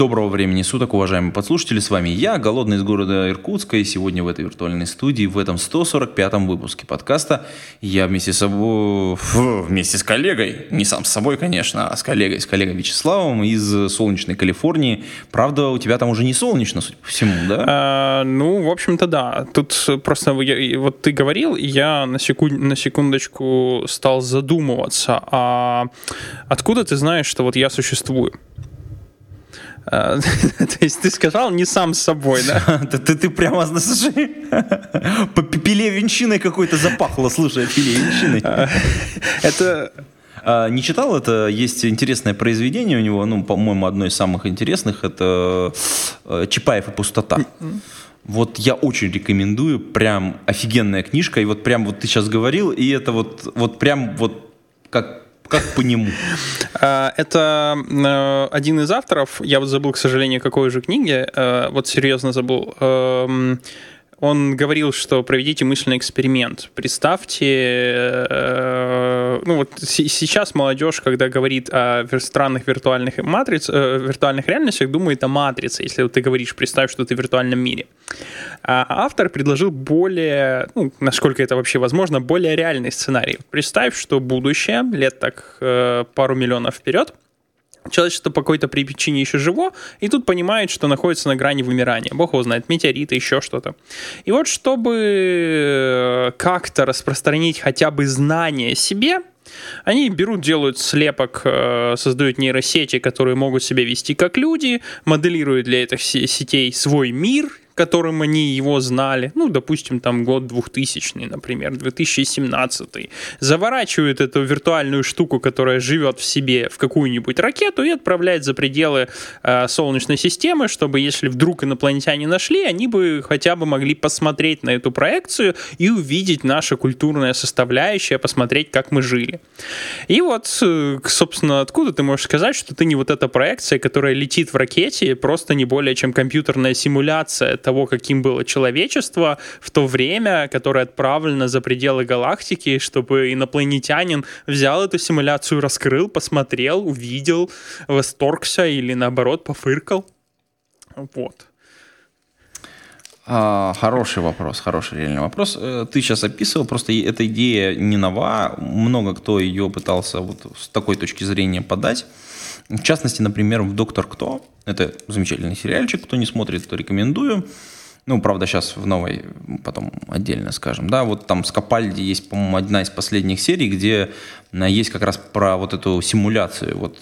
Доброго времени суток, уважаемые подслушатели. С вами я, Голодный из города Иркутска, и сегодня в этой виртуальной студии, в этом 145-м выпуске подкаста, я вместе с собой, фу, вместе с коллегой, не сам с собой, конечно, а с коллегой, с коллегой Вячеславом из солнечной Калифорнии. Правда, у тебя там уже не солнечно, судя по всему, да? А, ну, в общем-то, да. Тут просто я- вот ты говорил, я на, секунд, на секундочку стал задумываться, а откуда ты знаешь, что вот я существую? А, То есть ты сказал не сам с собой, да? Ты, ты, прямо, слушай, по пиле венчиной какой-то запахло, слушай, пиле венчиной. Это А, Не читал это? Есть интересное произведение у него, ну, по-моему, одно из самых интересных. Это э, «Чапаев и пустота». Вот я очень рекомендую, прям офигенная книжка. И вот прям вот ты сейчас говорил, и это вот, вот прям вот как, как по нему. А, Это э, один из авторов, я вот забыл, к сожалению, какой же книги, э, вот серьезно забыл. Он говорил, что проведите мысленный эксперимент. Представьте, э, ну вот сейчас молодежь, когда говорит о странных виртуальных матриц, э, виртуальных реальностях, думает о матрице. Если вот ты говоришь, представь, что ты в виртуальном мире. А автор предложил более, ну, насколько это вообще возможно, более реальный сценарий. Представь, что будущее, лет так э, пару миллионов вперед, Человечество по какой-то причине еще живо, и тут понимает, что находится на грани вымирания. Бог его знает, метеориты, еще что-то. И вот чтобы э, как-то распространить хотя бы знание себе, они берут, делают слепок, э, создают нейросети, которые могут себя вести как люди, моделируют для этих се- сетей свой мир, которым они его знали, ну, допустим, там год 2000, например, 2017, заворачивают эту виртуальную штуку, которая живет в себе, в какую-нибудь ракету и отправляет за пределы э, Солнечной системы, чтобы, если вдруг инопланетяне нашли, они бы хотя бы могли посмотреть на эту проекцию и увидеть наша культурная составляющая, посмотреть, как мы жили. И вот, э, собственно, откуда ты можешь сказать, что ты не вот эта проекция, которая летит в ракете, просто не более чем компьютерная симуляция того, каким было человечество в то время, которое отправлено за пределы галактики, чтобы инопланетянин взял эту симуляцию, раскрыл, посмотрел, увидел, восторгся или наоборот пофыркал. Вот. А, хороший вопрос, хороший реальный вопрос. Э, Ты сейчас описывал, просто эта идея не нова. Много кто ее пытался вот с такой точки зрения подать. В частности, например, в «Доктор Кто». Это замечательный сериальчик, кто не смотрит, то рекомендую. Ну, правда, сейчас в новой, потом отдельно скажем. Да, вот там с Капальди есть, по-моему, одна из последних серий, где а, есть как раз про вот эту симуляцию. Вот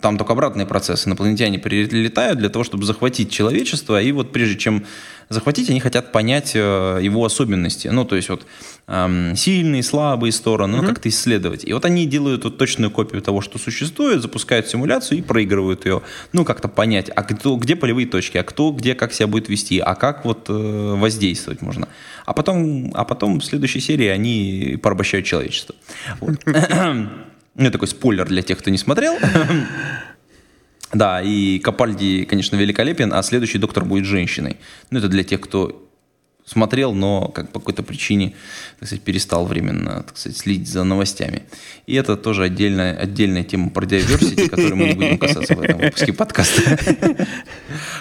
там только обратный процесс. Инопланетяне прилетают для того, чтобы захватить человечество, и вот прежде чем захватить, они хотят понять э, его особенности. Ну, то есть вот эм, сильные, слабые стороны, ну, как-то исследовать. И вот они делают вот точную копию того, что существует, запускают симуляцию и проигрывают ее. Ну, как-то понять, а кто, где полевые точки, а кто где как себя будет вести, а как вот э, воздействовать можно. А потом, а потом в следующей серии они порабощают человечество. Вот. Ну, такой спойлер для тех, кто не смотрел. Да, и Капальди, конечно, великолепен, а следующий доктор будет женщиной. Ну, это для тех, кто смотрел, но как по какой-то причине, так сказать, перестал временно, так сказать, следить за новостями. И это тоже отдельная, отдельная тема про diversity, которой мы не будем касаться в этом выпуске подкаста.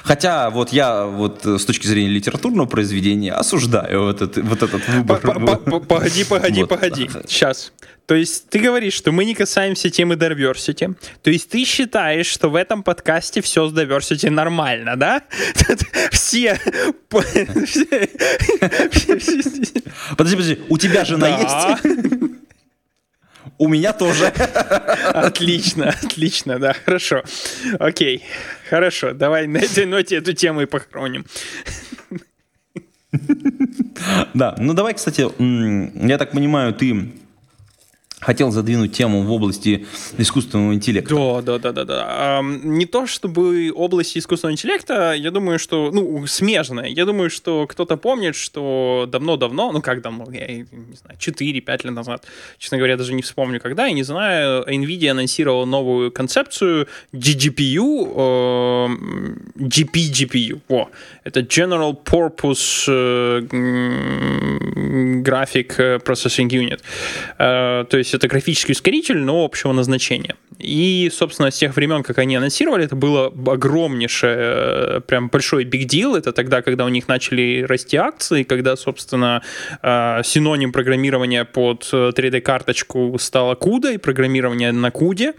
Хотя вот я вот с точки зрения литературного произведения осуждаю вот этот, вот этот выбор. По- по- по- Погоди, погоди, погоди. Сейчас. То есть ты говоришь, что мы не касаемся темы diversity. То есть ты считаешь, что в этом подкасте все с diversity нормально, да? Все... Подожди, подожди, у тебя жена Да. есть? У меня тоже. Отлично, отлично, да, хорошо. Окей, хорошо, давай на этой ноте эту тему и похороним. Да, ну давай, кстати, я так понимаю, ты хотел задвинуть тему в области искусственного интеллекта. Да, да, да, да, да. Не то чтобы область искусственного интеллекта, я думаю, что, ну, смежная. Я думаю, что кто-то помнит, что давно-давно, ну как давно, я не знаю, 4-5 лет назад, честно говоря, даже не вспомню когда, я не знаю, NVIDIA анонсировала новую концепцию GGPU, э, GPGPU, во, это General Purpose э, Graphic Processing Unit. Э, то есть это графический ускоритель, но общего назначения. И, собственно, с тех времен, как они анонсировали, это было огромнейшее, э, прям большой big deal. Это тогда, когда у них начали расти акции, когда, собственно, э, синоним программирования под 3D-карточку стало CUDA и программирование на CUDA.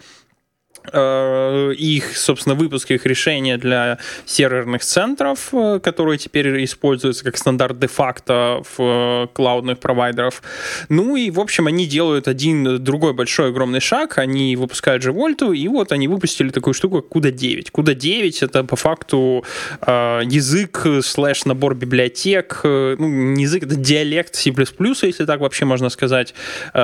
Э, их, собственно, выпуск их решения для серверных центров, э, которые теперь используются как стандарт де-факто в э, клаудных провайдеров. Ну и, в общем, они делают один другой большой огромный шаг, они выпускают же Вольту, и вот они выпустили такую штуку, как CUDA 9. CUDA 9 это по факту язык слэш набор библиотек, ну, не язык, это диалект C++, если так вообще можно сказать,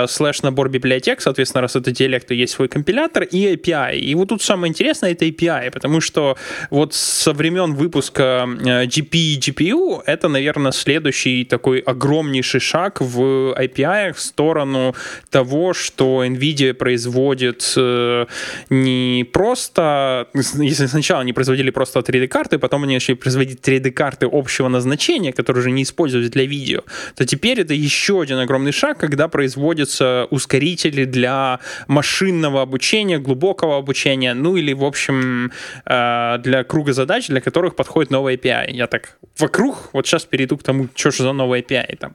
слэш набор библиотек, соответственно, раз это диалект, то есть свой компилятор и API API. И вот тут самое интересное это API, потому что вот со времен выпуска э, GPGPU это, наверное, следующий такой огромнейший шаг в API в сторону того, что NVIDIA производит э, не просто, если сначала они производили просто 3D-карты, потом они начали производить 3D-карты общего назначения, которые уже не используют для видео, то теперь это еще один огромный шаг, когда производятся ускорители для машинного обучения, глубокого обучения, ну или, в общем, э, для круга задач, для которых подходит новый API. Я так вокруг, вот сейчас перейду к тому, что же за новый API там.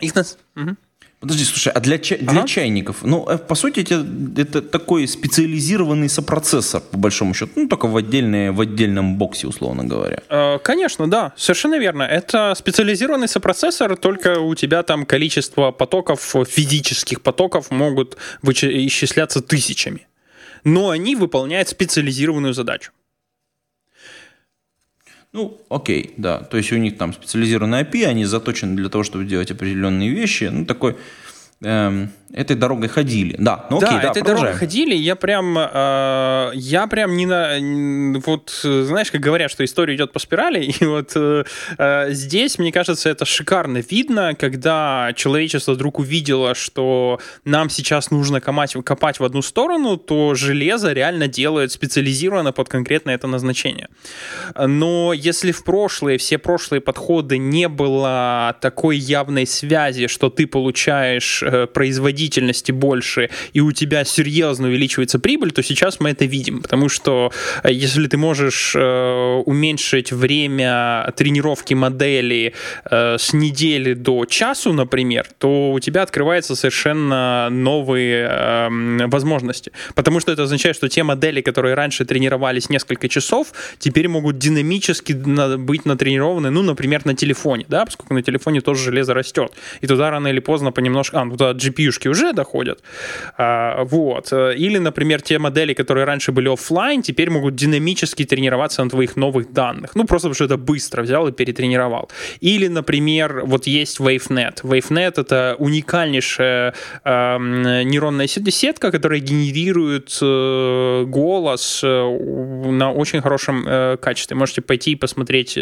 Их нас... Угу. Подожди, слушай, а для, ча- ага. для чайников, ну, э, по сути, это, это такой специализированный сопроцессор, по большому счету, ну, только в, отдельной, в отдельном боксе, условно говоря. Э, конечно, да, совершенно верно. Это специализированный сопроцессор, только у тебя там количество потоков, физических потоков могут вычи- исчисляться тысячами но они выполняют специализированную задачу. Ну, окей, да. То есть у них там специализированная API, они заточены для того, чтобы делать определенные вещи. Ну, такой эм, этой дорогой ходили. Да, ну окей, да, да этой дорогой ходили. Я прям, э, я прям не на, вот знаешь, как говорят, что история идет по спирали, и вот э, э, здесь, мне кажется, это шикарно видно, когда человечество вдруг увидело, что нам сейчас нужно копать, копать в одну сторону, то железо реально делает специализированно под конкретно это назначение. Но если в прошлые, все прошлые подходы не было такой явной связи, что ты получаешь производительности больше, и у тебя серьезно увеличивается прибыль, то сейчас мы это видим. Потому что э, если ты можешь э, уменьшить время тренировки модели э, с недели до часу, например, то у тебя открываются совершенно новые э, возможности. Потому что это означает, что те модели, которые раньше тренировались несколько часов, теперь могут динамически быть натренированы, ну, например, на телефоне, да, поскольку на телефоне тоже железо растет. И туда рано или поздно понемножку... А, ну, туда GPU-шки уже доходят. А, вот. Или, например, те модели, которые раньше были офлайн, теперь могут динамически тренироваться на твоих новых данных. Ну, просто потому что это быстро взял и перетренировал. Или, например, вот есть WaveNet. WaveNet — это уникальнейшая э, нейронная сетка, которая генерирует э, голос э, на очень хорошем э, качестве. Можете пойти и посмотреть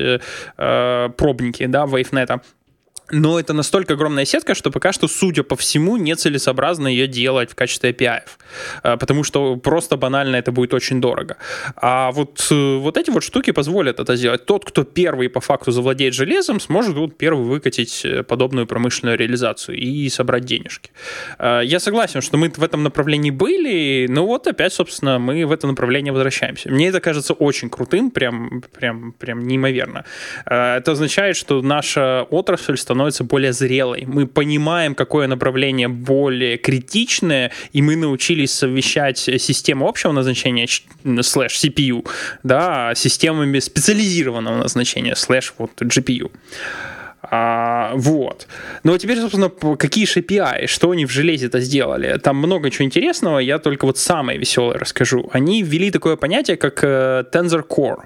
пробники да, WaveNet. Но это настолько огромная сетка, что пока что, судя по всему, нецелесообразно ее делать в качестве API. А, потому что просто банально это будет очень дорого. А вот, э, вот эти вот штуки позволят это сделать. Тот, кто первый по факту завладеет железом, сможет вот первый выкатить э, подобную промышленную реализацию и собрать денежки. А, я согласен, что мы в этом направлении были, но вот опять, собственно, мы в это направление возвращаемся. Мне это кажется очень крутым, прям, прям, прям неимоверно. А, это означает, что наша отрасль становится становится более зрелой. Мы понимаем, какое направление более критичное, и мы научились совмещать систему общего назначения, слэш CPU, да, системами специализированного назначения, слэш вот GPU. А, вот. Ну а теперь, собственно, какие же API, что они в железе-то сделали? Там много чего интересного, я только вот самое веселое расскажу. Они ввели такое понятие, как э, Tensor Core.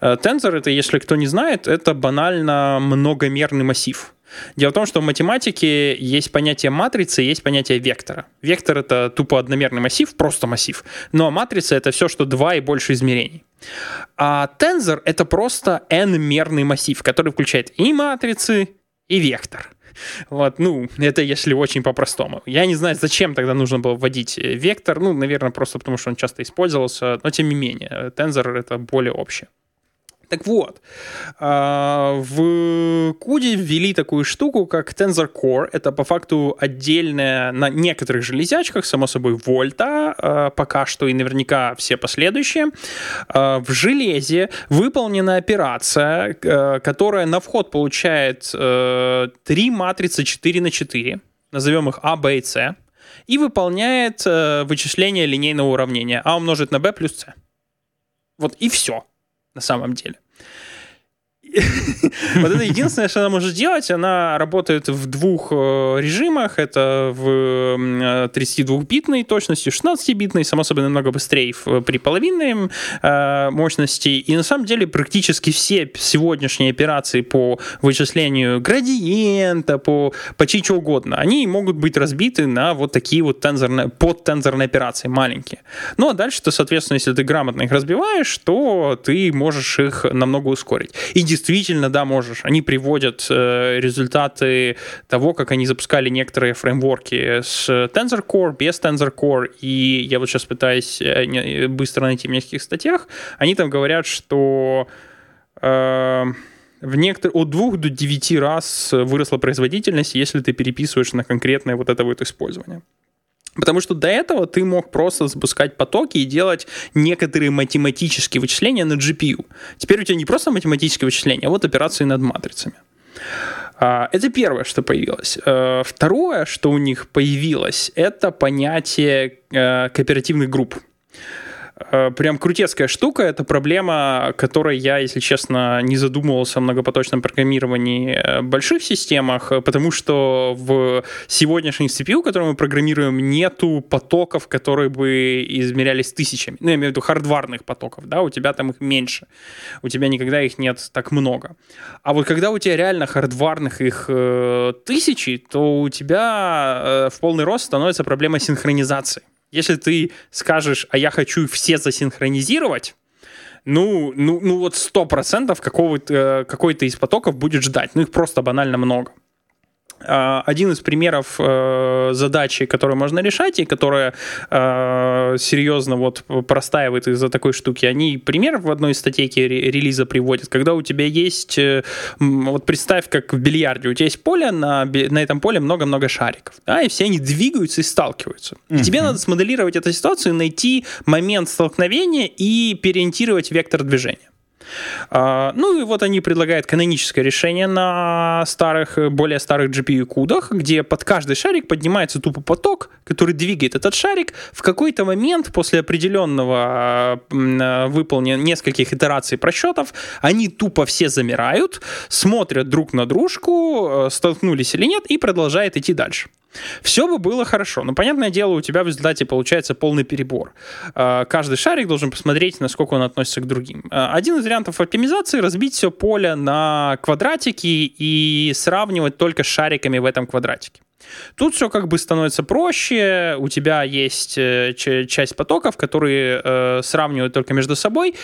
Э, Tensor, это, если кто не знает, это банально многомерный массив. Дело в том, что в математике есть понятие матрицы, есть понятие вектора. Вектор — это тупо одномерный массив, просто массив. Но матрица — это все, что два и больше измерений. А тензор — это просто n-мерный массив, который включает и матрицы, и вектор. Вот, ну, это если очень по-простому. Я не знаю, зачем тогда нужно было вводить вектор. Ну, наверное, просто потому, что он часто использовался. Но, тем не менее, тензор — это более общее. Так вот, а, в CUDA ввели такую штуку, как Tensor Core. Это по факту отдельная на некоторых железячках, само собой, вольта, а, пока что и наверняка все последующие. А, в железе выполнена операция, которая на вход получает три матрицы 4 на 4, назовем их А, Б и С, и выполняет вычисление линейного уравнения А умножить на Б плюс С. Вот и все на самом деле. Вот это единственное, что она может сделать. Она работает в двух э, режимах. Это в 32-битной точности, 16-битной, само собой, намного быстрее при половинной э, мощности. И на самом деле практически все сегодняшние операции по вычислению градиента, по почти что угодно, они могут быть разбиты на вот такие вот тензорные, подтензорные операции, маленькие. Ну а дальше ты, соответственно, если ты грамотно их разбиваешь, то ты можешь их намного ускорить. И действительно, да, можешь. Они приводят э, результаты того, как они запускали некоторые фреймворки с Tensor Core, без Tensor Core, и я вот сейчас пытаюсь э, быстро найти в нескольких статьях, они там говорят, что э, в некотор... от 2 до 9 раз выросла производительность, если ты переписываешь на конкретное вот это вот использование. Потому что до этого ты мог просто запускать потоки и делать некоторые математические вычисления на GPU. Теперь у тебя не просто математические вычисления, а вот операции над матрицами. А, это первое, что появилось. Э, второе, что у них появилось, это понятие э, кооперативных групп. Э, прям крутецкая штука. Это проблема, которой я, если честно, не задумывался о многопоточном программировании э, больших системах, потому что в сегодняшних CPU, которые мы программируем, нету потоков, которые бы измерялись тысячами. Ну, я имею в виду хардварных потоков, да, у тебя там их меньше. У тебя никогда их нет так много. А вот когда у тебя реально хардварных их э, тысячи, то у тебя э, в полный рост становится проблема синхронизации. Если ты скажешь, а я хочу все засинхронизировать, ну, ну, ну вот сто процентов какого-то, какой-то из потоков будет ждать. Ну, их просто банально много. А, один из примеров э, задачи, которую можно решать и которая э, серьезно вот простаивает из-за такой штуки, они пример в одной из статейки релиза приводят, когда у тебя есть, э, вот представь, как в бильярде, у тебя есть поле, на, на этом поле много-много шариков, да, и все они двигаются и сталкиваются. Mm-hmm. И тебе надо смоделировать эту ситуацию, найти момент столкновения и переориентировать вектор движения. А, ну и вот они предлагают каноническое решение на старых, более старых GPU-кудах, где под каждый шарик поднимается тупо поток, который двигает этот шарик. В какой-то момент после определенного выполнения нескольких итераций просчетов, они тупо все замирают, смотрят друг на дружку, э, столкнулись или нет, и продолжают идти дальше. Все бы было хорошо, но, понятное дело, у тебя в результате получается полный перебор. А, каждый шарик должен посмотреть, насколько он относится к другим. А, один из вариантов оптимизации — разбить все поле на квадратики и сравнивать только с шариками в этом квадратике. Тут все как бы становится проще, у тебя есть э, часть потоков, которые э, сравнивают только между собой,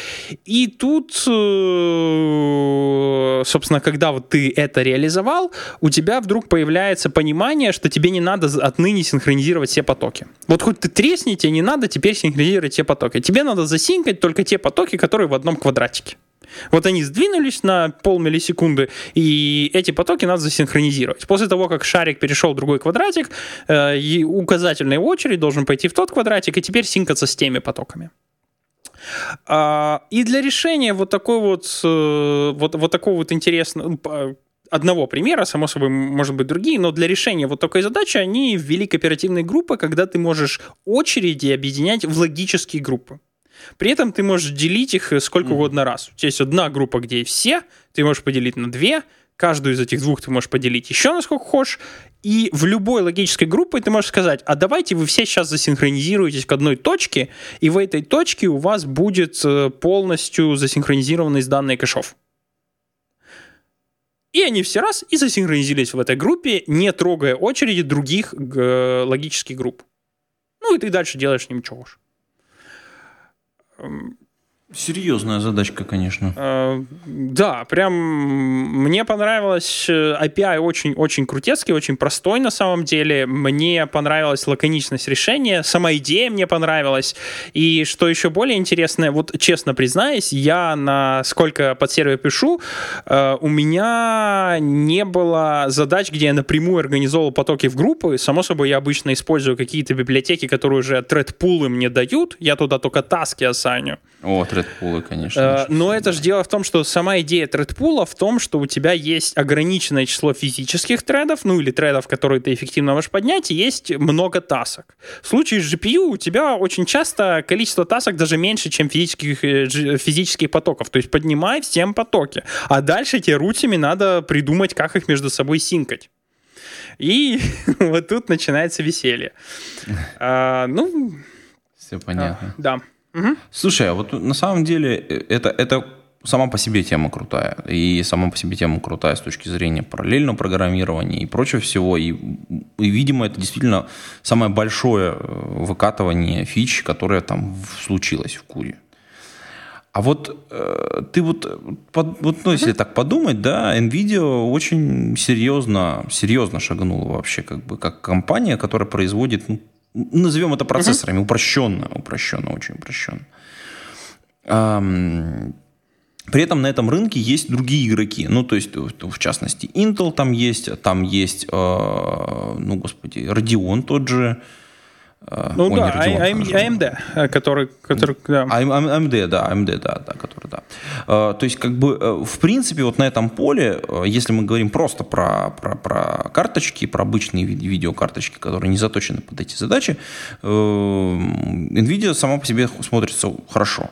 и тут, э, собственно, когда вот ты это реализовал, у тебя вдруг появляется понимание, что тебе не надо отныне синхронизировать все потоки. Вот хоть ты тресни, тебе не надо теперь синхронизировать все потоки. Тебе надо засинкать только те потоки, которые в одном квадратике. Вот они сдвинулись на полмиллисекунды, и эти потоки надо засинхронизировать. После того, как шарик перешел в другой квадратик, э, и указательная очередь должен пойти в тот квадратик и теперь синкаться с теми потоками. А, и для решения вот такой вот, э, вот, вот такого вот интересного ну, одного примера, само собой, может быть, другие, но для решения вот такой задачи они ввели кооперативные группы, когда ты можешь очереди объединять в логические группы. При этом ты можешь делить их сколько mm-hmm. угодно раз. У тебя есть одна группа, где все, ты можешь поделить на две, каждую из этих двух ты можешь поделить еще на сколько хочешь, и в любой логической группе ты можешь сказать, а давайте вы все сейчас засинхронизируетесь к одной точке, и в этой точке у вас будет э, полностью засинхронизированность данные кэшов. И они все раз и засинхронизировались в этой группе, не трогая очереди других логических групп. Ну и ты дальше делаешь ничего. Серьезная задачка, конечно. Э, да, прям мне понравилось. API очень-очень крутецкий, очень простой на самом деле. Мне понравилась лаконичность решения, сама идея мне понравилась. И что еще более интересное, вот честно признаюсь, я на сколько под сервер пишу, э, у меня не было задач, где я напрямую организовал потоки в группы. Само собой, я обычно использую какие-то библиотеки, которые уже тредпулы мне дают. Я туда только таски ассайню. О, тредпулы, конечно. Э, но это же дело в том, что сама идея тредпула в том, что у тебя есть ограниченное число физических тредов, ну или тредов, которые ты эффективно можешь поднять, и есть много тасок. В случае с GPU у тебя очень часто количество тасок даже меньше, чем физических, э, физических потоков. То есть поднимай всем потоки. А дальше тебе рутями надо придумать, как их между собой синкать. И вот тут начинается веселье. А, ну... Все понятно. А, да. Угу. Слушай, а вот на самом деле э, это, это сама по себе тема крутая. И сама по себе тема крутая с точки зрения параллельного программирования и прочего всего. И, и видимо, это действительно самое большое э, выкатывание фич, которое там случилось в Куре. А вот э, ты вот, под, вот ну, если так подумать, да, Nvidia очень серьезно, серьезно шагнула вообще, как бы, как компания, которая производит ну, назовем это процессорами, упрощенно, упрощенно, очень упрощенно. При этом на этом рынке есть другие игроки. Ну, то есть, в частности, Intel там есть, там есть, а, ну, господи, Radeon тот же, Э, ну Ой, да, AMD, а который, который да. AMD, да, AMD, да, да, который, да. Э, то есть, как бы, э, в принципе, вот на этом поле, если мы говорим просто про, про, про карточки, про обычные видеокарточки, которые не заточены под эти задачи, NVIDIA сама по себе смотрится хорошо.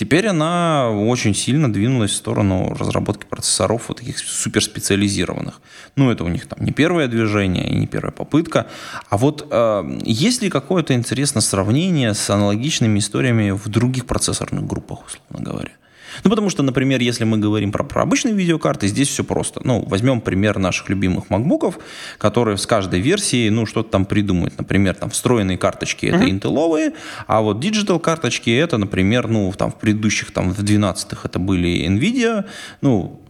Теперь она очень сильно двинулась в сторону разработки процессоров вот таких суперспециализированных. Ну, это у них там не первое движение и не первая попытка. А вот э, есть ли какое-то интересное сравнение с аналогичными историями в других процессорных группах, условно говоря? Ну, потому что, например, если мы говорим про, про обычные видеокарты, здесь все просто. Ну, возьмем пример наших любимых MacBook'ов, которые с каждой версии, ну, что-то там придумают. Например, там встроенные карточки это uh-huh. интеловые, а вот digital карточки это, например, ну, там в предыдущих, там в 12-х это были NVIDIA, ну,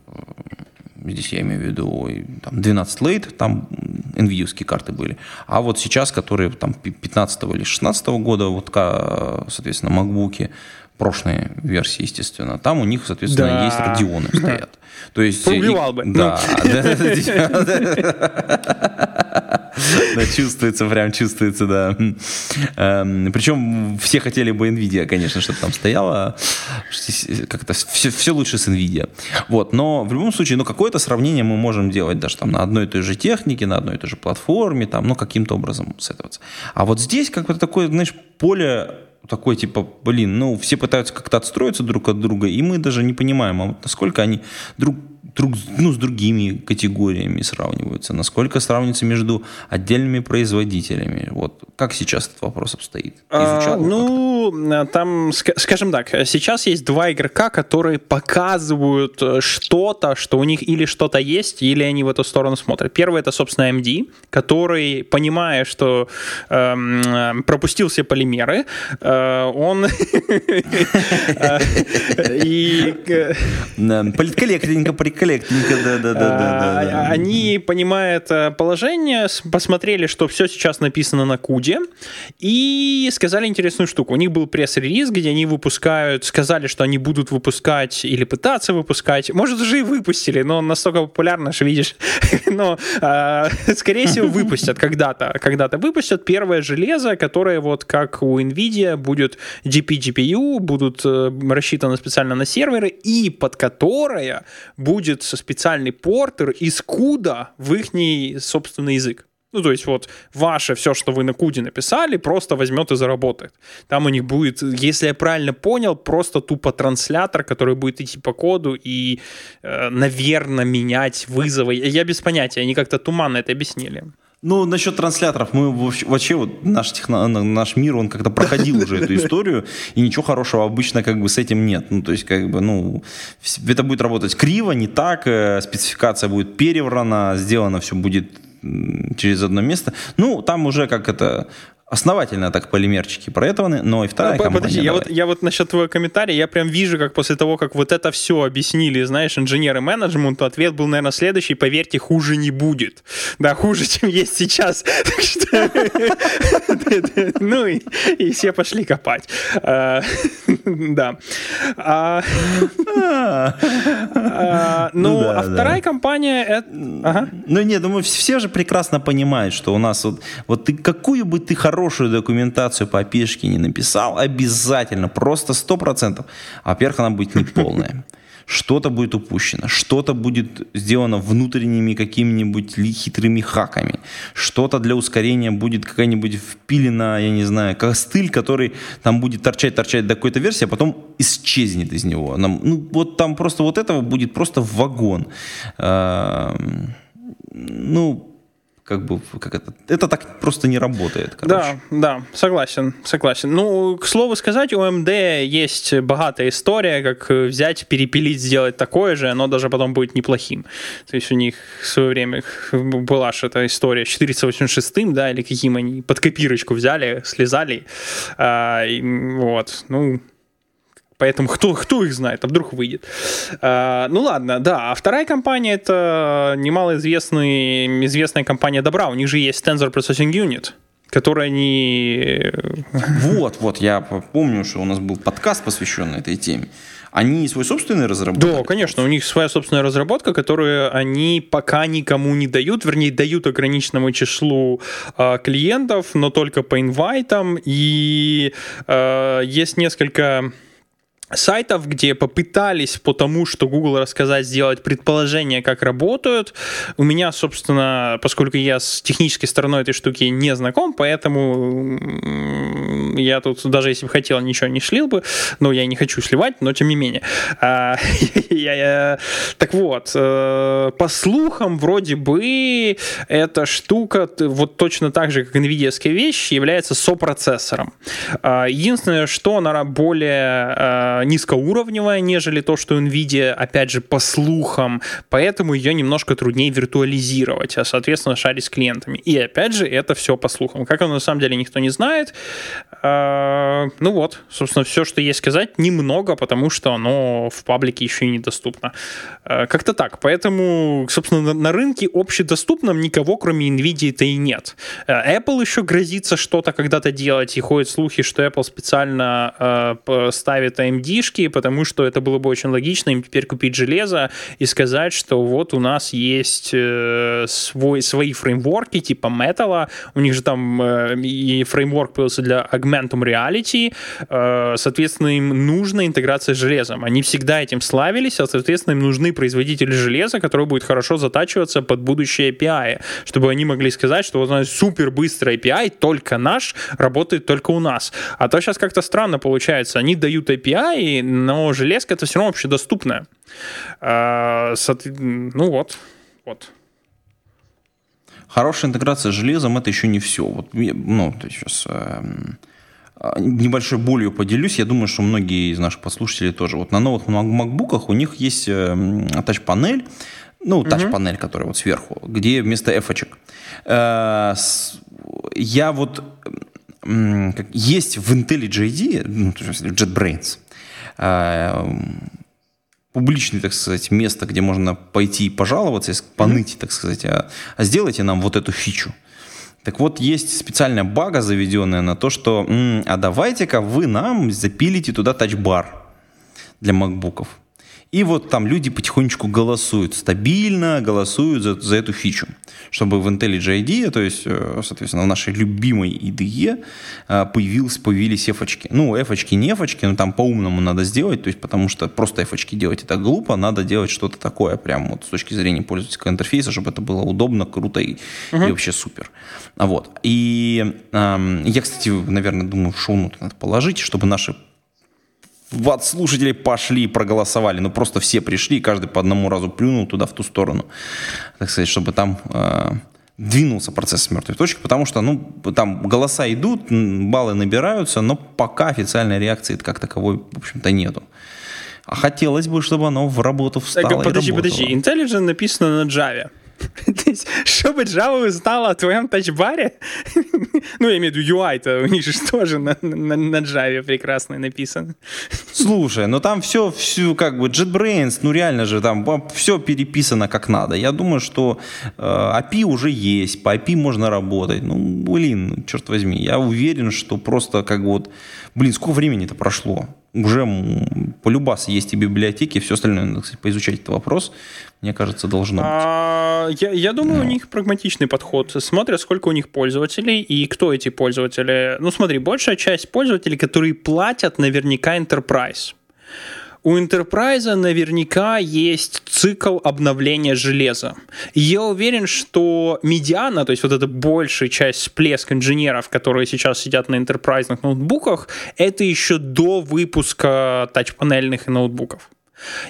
здесь я имею в виду там, 12 Late, там NVIDIA карты были. А вот сейчас, которые там 15 или 16 года, вот, соответственно, MacBook'и, прошлой версии, естественно, там у них, соответственно, да. есть радионы стоят. То есть... Поубивал бы. Да. Да, чувствуется, прям чувствуется, да. Эм, Причем все хотели бы NVIDIA, конечно, чтобы там стояло. Как-то все, все лучше с NVIDIA. Вот, но в любом случае, ну, какое-то сравнение мы можем делать даже там на одной и той же технике, на одной и той же платформе, там, ну, каким-то образом сетоваться. А вот здесь как-то такое, знаешь, поле такой типа, блин, ну все пытаются как-то отстроиться друг от друга, и мы даже не понимаем, а вот насколько они друг друг, ну, с другими категориями сравниваются, насколько сравниваются между отдельными производителями. Вот как сейчас этот вопрос обстоит? Изучал а, ну, там, скажем так, сейчас есть два игрока, которые показывают э, что-то, что у них или что-то есть, или они в эту сторону смотрят. Первый это, собственно, AMD, который, понимая, что эм, пропустил все полимеры, э, он и политколлектненько коллектника, да, да, да, да, да. Они, понимая это положение, посмотрели, что все сейчас написано на Куде, и сказали интересную штуку. У них был пресс-релиз, где они выпускают, сказали, что они будут выпускать или пытаться выпускать. Может, уже и выпустили, но настолько популярно, что видишь. но, а, скорее всего, выпустят когда-то. Когда-то выпустят первое железо, которое вот как у NVIDIA будет GP-GPU, будут э, рассчитаны специально на серверы, и под которое будет будет специальный портер из куда в их собственный язык. Ну, то есть вот ваше все, что вы на куде написали, просто возьмет и заработает. Там у них будет, если я правильно понял, просто тупо транслятор, который будет идти по коду и, э, наверное, менять вызовы. Я без понятия, они как-то туманно это объяснили. Ну, насчет трансляторов, мы вообще, вот наш, техно, наш мир, он как-то проходил уже эту историю, и ничего хорошего обычно как бы с этим нет. Ну, то есть, как бы, ну, это будет работать криво, не так, э, спецификация будет переврана, сделано все будет через одно место. Ну, там уже как это основательно так полимерчики проэтованы, но и вторая а, компания... Подожди, я вот, я вот насчет твоего комментария, я прям вижу, как после того, как вот это все объяснили, знаешь, инженеры менеджменту, ответ был, наверное, следующий, поверьте, хуже не будет. Да, хуже, чем есть сейчас. Ну и все пошли копать. А, да. А, ну, а вторая компания... Ну нет, думаю, все же прекрасно понимают, что у нас вот... Вот ты какую бы ты хорошую хорошую документацию по опишке не написал, обязательно, просто 100%. Во-первых, она будет неполная. Что-то будет упущено, что-то будет сделано внутренними какими-нибудь хитрыми хаками, что-то для ускорения будет какая-нибудь впилена, я не знаю, костыль, который там будет торчать-торчать до какой-то версии, а потом исчезнет из него. Нам, ну, вот там просто вот этого будет просто вагон. Эм, ну, как бы как это, это так просто не работает. Короче. Да, да, согласен, согласен. Ну, к слову сказать, у МД есть богатая история, как взять, перепилить, сделать такое же, оно даже потом будет неплохим. То есть у них в свое время была же эта история с 486, да, или каким они под копирочку взяли, слезали, а, и, вот, ну, Поэтому кто, кто их знает, а вдруг выйдет. А, ну ладно, да. А вторая компания это немалоизвестная известная компания Добра. У них же есть Tensor Processing Unit которая они... Вот, вот, я помню, что у нас был подкаст, посвященный этой теме. Они свой собственный разработали? Да, конечно, у них своя собственная разработка, которую они пока никому не дают, вернее, дают ограниченному числу э, клиентов, но только по инвайтам, и э, есть несколько сайтов, где попытались по тому, что Google рассказать, сделать предположение, как работают. У меня, собственно, поскольку я с технической стороной этой штуки не знаком, поэтому я тут даже если бы хотел, ничего не шлил бы, но я не хочу сливать, но тем не менее. А, так вот, э, по слухам, вроде бы эта штука, вот точно так же, как NVIDIA вещь, является сопроцессором. А, единственное, что она более э, низкоуровневая, нежели то, что NVIDIA, опять же, по слухам, поэтому ее немножко труднее виртуализировать, а, соответственно, шарить с клиентами. И, опять же, это все по слухам. Как оно на самом деле никто не знает. А, ну вот, собственно, все, что есть сказать, немного, потому что оно в паблике еще и недоступно. А, как-то так. Поэтому, собственно, на рынке общедоступном никого, кроме NVIDIA-то и нет. А, Apple еще грозится что-то когда-то делать, и ходят слухи, что Apple специально ставит AMD sid потому что это было бы очень логично им теперь купить железо и сказать, что вот у нас есть э, свой, свои фреймворки типа Metal, у них же там э, и фреймворк появился для Augmentum Reality, э, соответственно, им нужна интеграция с железом. Они всегда этим славились, а, соответственно, им нужны производители железа, который будет хорошо затачиваться под будущее API, чтобы они могли сказать, что вот супер быстрый API, только наш, работает только у нас. А то сейчас как-то странно получается. Они дают API, но железка это все равно общедоступная. А, ну вот, вот. Хорошая интеграция с железом это еще не все. Вот, ну, сейчас э, небольшой болью поделюсь. Я думаю, что многие из наших послушателей тоже. Вот на новых MacBook у них есть э, тач-панель, ну, тач-панель, которая вот сверху, где вместо эфочек. Э, я вот есть в Intel JD, ну, JetBrains, публичное, так сказать, место, где можно пойти и пожаловаться, поныть, так сказать, а, а сделайте нам вот эту фичу. Так вот, есть специальная бага, заведенная на то, что а давайте-ка вы нам запилите туда тачбар для макбуков. И вот там люди потихонечку голосуют, стабильно голосуют за, за эту фичу, чтобы в IntelliJ IDE, то есть, э, соответственно, в нашей любимой IDE э, появились, появились эфочки. Ну, эфочки не эфочки, но там по-умному надо сделать, то есть, потому что просто эфочки делать это глупо, надо делать что-то такое прям вот с точки зрения пользовательского интерфейса, чтобы это было удобно, круто и, uh-huh. и вообще супер. Вот. И э, я, кстати, наверное, думаю, в шоу надо положить, чтобы наши от слушателей пошли и проголосовали. Ну, просто все пришли, каждый по одному разу плюнул туда, в ту сторону. Так сказать, чтобы там э, двинулся процесс мертвой точки, потому что, ну, там голоса идут, баллы набираются, но пока официальной реакции как таковой, в общем-то, нету. А хотелось бы, чтобы оно в работу встало Так, подожди, и работало. подожди. IntelliJ написано на Java. Чтобы Java узнала о твоем тачбаре, ну, я имею в виду UI-то, у них же тоже на, на, на Java прекрасно написано. Слушай, ну там все, все как бы JetBrains, ну реально же там все переписано как надо. Я думаю, что э, API уже есть, по API можно работать. Ну, блин, черт возьми, я уверен, что просто как вот, блин, сколько времени-то прошло? уже полюбас есть и библиотеки, и все остальное, надо, кстати, поизучать этот вопрос, мне кажется, должно быть. А, я, я думаю, Но. у них прагматичный подход. Смотрят, сколько у них пользователей и кто эти пользователи. Ну, смотри, большая часть пользователей, которые платят наверняка Enterprise у Enterprise наверняка есть цикл обновления железа. И я уверен, что медиана, то есть вот эта большая часть всплеск инженеров, которые сейчас сидят на enterprise ноутбуках, это еще до выпуска тач-панельных ноутбуков.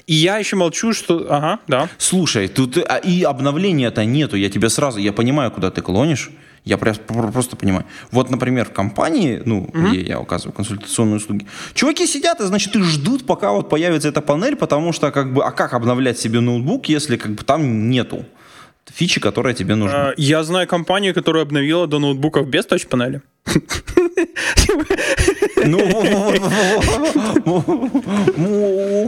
И я еще молчу, что... Ага, да. Слушай, тут а, и обновления-то нету. Я тебя сразу... Я понимаю, куда ты клонишь. Я просто понимаю. Вот, например, в компании, ну, угу. где я указываю консультационные услуги, чуваки сидят и, значит, и ждут, пока вот появится эта панель, потому что, как бы, а как обновлять себе ноутбук, если, как бы, там нету фичи, которая тебе нужна? Я знаю компанию, которая обновила до ноутбуков без тач-панели. Ну,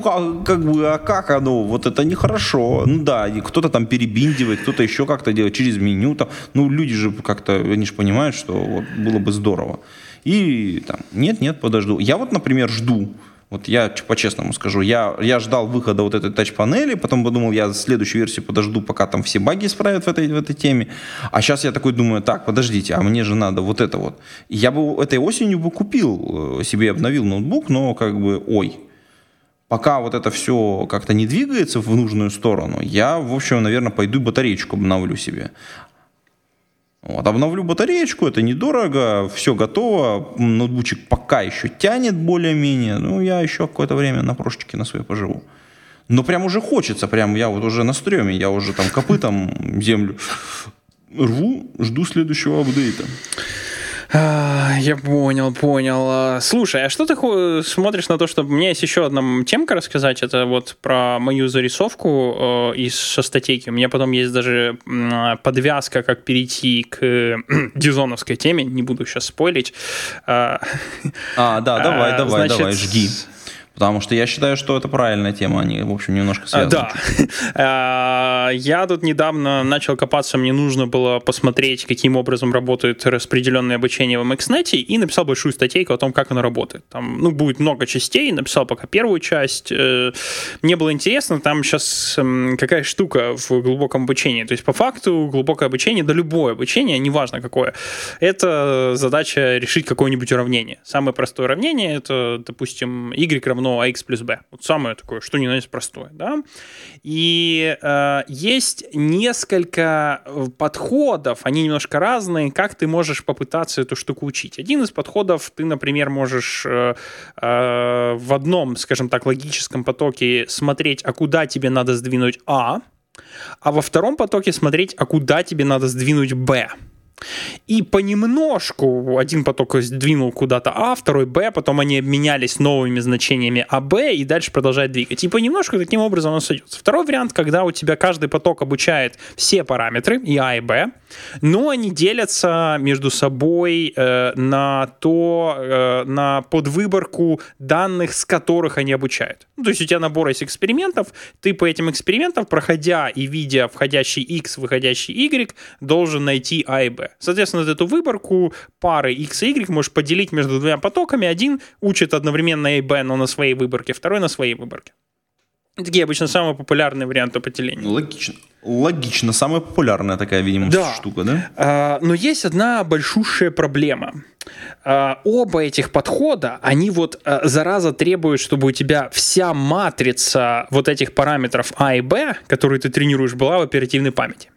как бы, а как оно? Вот это нехорошо. Ну да, кто-то там перебиндивает, кто-то еще как-то делает через меню. Там. Ну, люди же как-то, они же понимают, что вот было бы здорово. И там, нет, нет, подожду. Я вот, например, жду вот я по-честному скажу, я, я ждал выхода вот этой тач-панели, потом подумал, я следующую версию подожду, пока там все баги исправят в этой, в этой теме. А сейчас я такой думаю, так, подождите, а мне же надо вот это вот. я бы этой осенью бы купил, э, себе обновил ноутбук, но как бы, ой, пока вот это все как-то не двигается в нужную сторону, я, в общем, наверное, пойду батареечку обновлю себе. Вот, обновлю батареечку, это недорого, все готово, ноутбучик пока еще тянет более-менее, ну, я еще какое-то время на прошечке на своей поживу. Но прям уже хочется, прям я вот уже на стреме, я уже там копытом землю рву, жду следующего апдейта. Я понял, понял. Слушай, а что ты смотришь на то, что у меня есть еще одна темка рассказать? Это вот про мою зарисовку э, из шестотеки. У меня потом есть даже подвязка, как перейти к дизоновской теме. Не буду сейчас спойлить. А, а да, давай, давай, Значит, давай, жги. Потому что я считаю, что это правильная тема, они, в общем, немножко связаны. Да. А, я тут недавно начал копаться, мне нужно было посмотреть, каким образом работает распределенное обучение в MXNet, и написал большую статейку о том, как оно работает. Там, ну, будет много частей, написал пока первую часть. Э, мне было интересно, там сейчас эм, какая штука в глубоком обучении. То есть, по факту, глубокое обучение, да любое обучение, неважно какое, это задача решить какое-нибудь уравнение. Самое простое уравнение — это, допустим, y равно равно ax плюс b. Вот самое такое, что не есть простое. Да? И э, есть несколько э, подходов, они немножко разные, как ты можешь попытаться эту штуку учить. Один из подходов, ты, например, можешь э, э, в одном, скажем так, логическом потоке смотреть, а куда тебе надо сдвинуть а, а во втором потоке смотреть, а куда тебе надо сдвинуть b. И понемножку один поток сдвинул куда-то А, второй Б, потом они обменялись новыми значениями А, Б и дальше продолжает двигать. И понемножку таким образом он сойдется. Второй вариант, когда у тебя каждый поток обучает все параметры, и А, и Б, но они делятся между собой э, на то, э, на подвыборку данных, с которых они обучают. Ну, то есть у тебя набор из экспериментов, ты по этим экспериментам, проходя и видя входящий X, выходящий Y, должен найти А и Б. Соответственно, эту выборку пары X и Y можешь поделить между двумя потоками. Один учит одновременно A и B, но на своей выборке, второй на своей выборке. Такие обычно самые популярные варианты поделения. Логично. Логично, самая популярная такая, видимо, да. штука, да? А, но есть одна большущая проблема. А, оба этих подхода, они вот, а, зараза, требуют, чтобы у тебя вся матрица вот этих параметров А и Б, которые ты тренируешь, была в оперативной памяти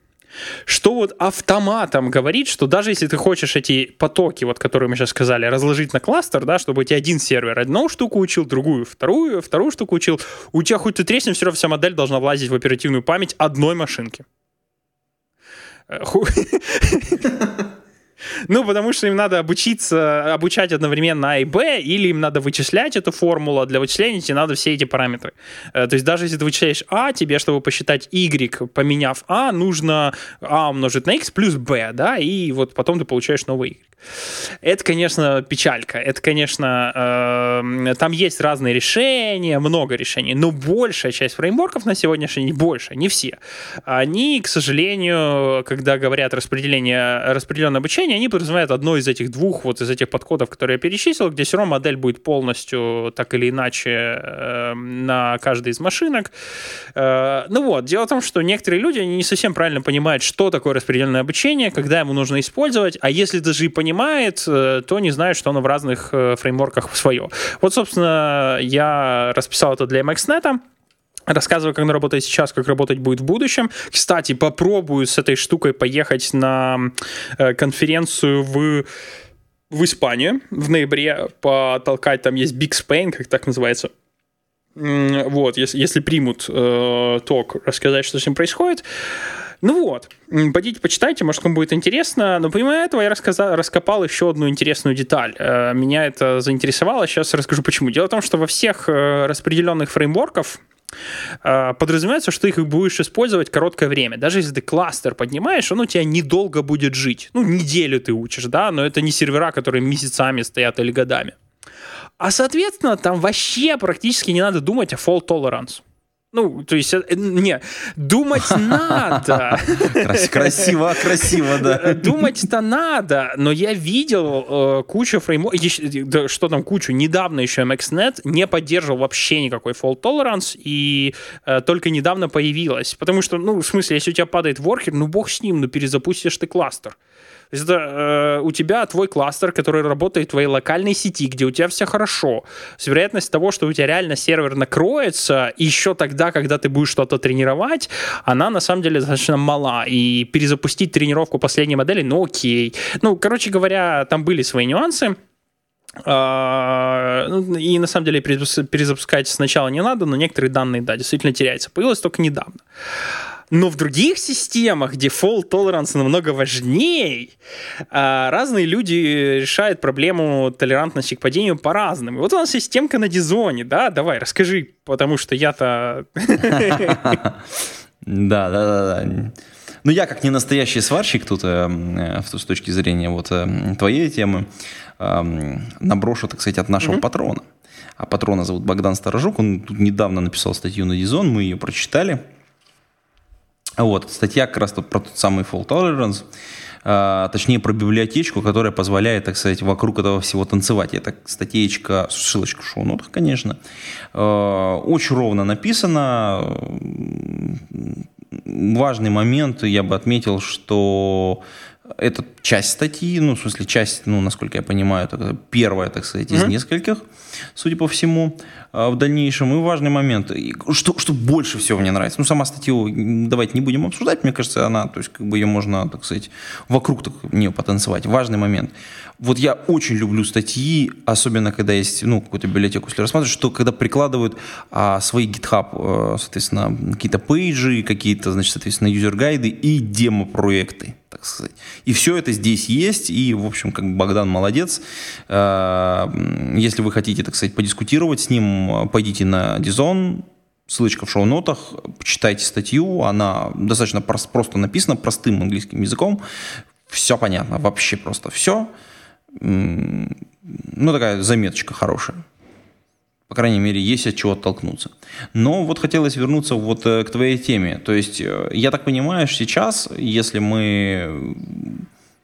что вот автоматом говорит, что даже если ты хочешь эти потоки, вот которые мы сейчас сказали, разложить на кластер, да, чтобы у тебя один сервер одну штуку учил, другую, вторую, вторую штуку учил, у тебя хоть ты треснешь, все равно вся модель должна влазить в оперативную память одной машинки. Ну, потому что им надо обучиться, обучать одновременно А и Б, или им надо вычислять эту формулу, а для вычисления тебе надо все эти параметры. Э, то есть даже если ты вычисляешь А, тебе, чтобы посчитать Y, поменяв А, нужно А умножить на X плюс Б, да, и вот потом ты получаешь новый Y. Это, конечно, печалька. Это, конечно, э, там есть разные решения, много решений, но большая часть фреймворков на сегодняшний день, больше, не все, они, к сожалению, когда говорят распределение, распределенное обучение, они подразумевают одно из этих двух, вот из этих подходов, которые я перечислил, где все равно модель будет полностью так или иначе э, на каждой из машинок. Э, ну вот, дело в том, что некоторые люди не совсем правильно понимают, что такое распределенное обучение, когда ему нужно использовать, а если даже и понимает, э, то не знает, что оно в разных э, фреймворках свое. Вот, собственно, я расписал это для MXNet, Рассказываю, как оно работает сейчас, как работать будет в будущем. Кстати, попробую с этой штукой поехать на э, конференцию в в Испанию в ноябре потолкать, там есть Big Spain, как так называется. Вот, если, если примут э, ток, рассказать, что с ним происходит. Ну вот, пойдите почитайте, может, вам будет интересно. Но помимо этого я рассказал, раскопал еще одну интересную деталь. Э, меня это заинтересовало, сейчас расскажу почему. Дело в том, что во всех э, распределенных фреймворках э, подразумевается, что их будешь использовать короткое время. Даже если ты кластер поднимаешь, он у тебя недолго будет жить. Ну, неделю ты учишь, да, но это не сервера, которые месяцами стоят или годами. А, соответственно, там вообще практически не надо думать о fault tolerance. Ну, то есть, э, не, думать надо. Красиво, красиво, да. Думать-то надо, но я видел э, кучу фреймворков, да, что там кучу, недавно еще MXNet не поддерживал вообще никакой fault tolerance, и э, только недавно появилась. Потому что, ну, в смысле, если у тебя падает воркер, ну, бог с ним, ну, перезапустишь ты кластер. То есть это э, у тебя твой кластер, который работает в твоей локальной сети, где у тебя все хорошо. С вероятность того, что у тебя реально сервер накроется, еще тогда, когда ты будешь что-то тренировать, она на самом деле достаточно мала. И перезапустить тренировку последней модели, ну окей. Ну, короче говоря, там были свои нюансы. Uh, и на самом деле перезапускать сначала не надо, но некоторые данные, да, действительно теряются. Появилось только недавно. Но в других системах, где fault tolerance намного важнее, а, разные люди решают проблему толерантности к падению по-разному. Вот у нас системка на дизоне, да? Давай, расскажи, потому что я-то... Да, да, да, да. Ну, я как не настоящий сварщик тут, э, с точки зрения вот э, твоей темы, э, наброшу, так сказать, от нашего mm-hmm. патрона. А патрона зовут Богдан Сторожук, он тут недавно написал статью на Дизон, мы ее прочитали. Вот, статья как раз про тот самый fault tolerance, а, точнее про библиотечку, которая позволяет, так сказать, вокруг этого всего танцевать. Это статейка, ссылочка в шоу-нотах, конечно. А, очень ровно написано. Важный момент, я бы отметил, что это часть статьи, ну, в смысле, часть, ну, насколько я понимаю, это первая, так сказать, из mm-hmm. нескольких, судя по всему, а, в дальнейшем. И важный момент, что, что больше всего мне нравится. Ну, сама статью давайте не будем обсуждать, мне кажется, она, то есть, как бы ее можно, так сказать, вокруг так, нее потанцевать. Важный момент. Вот я очень люблю статьи, особенно когда есть, ну, какую-то библиотеку, если рассматривать, что когда прикладывают а, свои GitHub, а, соответственно, какие-то пейджи, какие-то, значит, соответственно, юзер-гайды и демо-проекты так сказать. И все это здесь есть, и, в общем, как Богдан молодец. Э, если вы хотите, так сказать, подискутировать с ним, пойдите на Дизон, ссылочка в шоу-нотах, почитайте статью, она достаточно просто написана, простым английским языком, все понятно, вообще просто все. Ну, такая заметочка хорошая. По крайней мере, есть от чего оттолкнуться. Но вот хотелось вернуться вот э, к твоей теме. То есть, э, я так понимаю, сейчас, если мы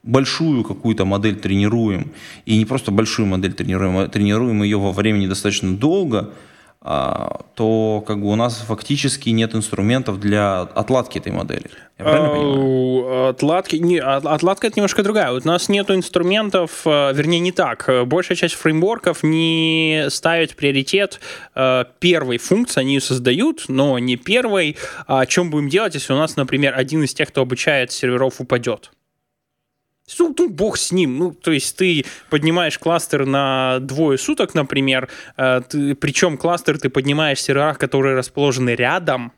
большую какую-то модель тренируем, и не просто большую модель тренируем, а тренируем ее во времени достаточно долго – то как бы у нас фактически нет инструментов для отладки этой модели. Я правильно а, понимаю? Отладки, не, отладка это немножко другая. У нас нет инструментов, а, вернее не так. Большая часть фреймворков не ставит приоритет первой функции, они ее создают, но не первой. О чем будем делать, если у нас, например, один из тех, кто обучает серверов, упадет? Ну, ну, бог с ним. Ну, то есть ты поднимаешь кластер на двое суток, например, э, ты, причем кластер ты поднимаешь в серверах, которые расположены рядом,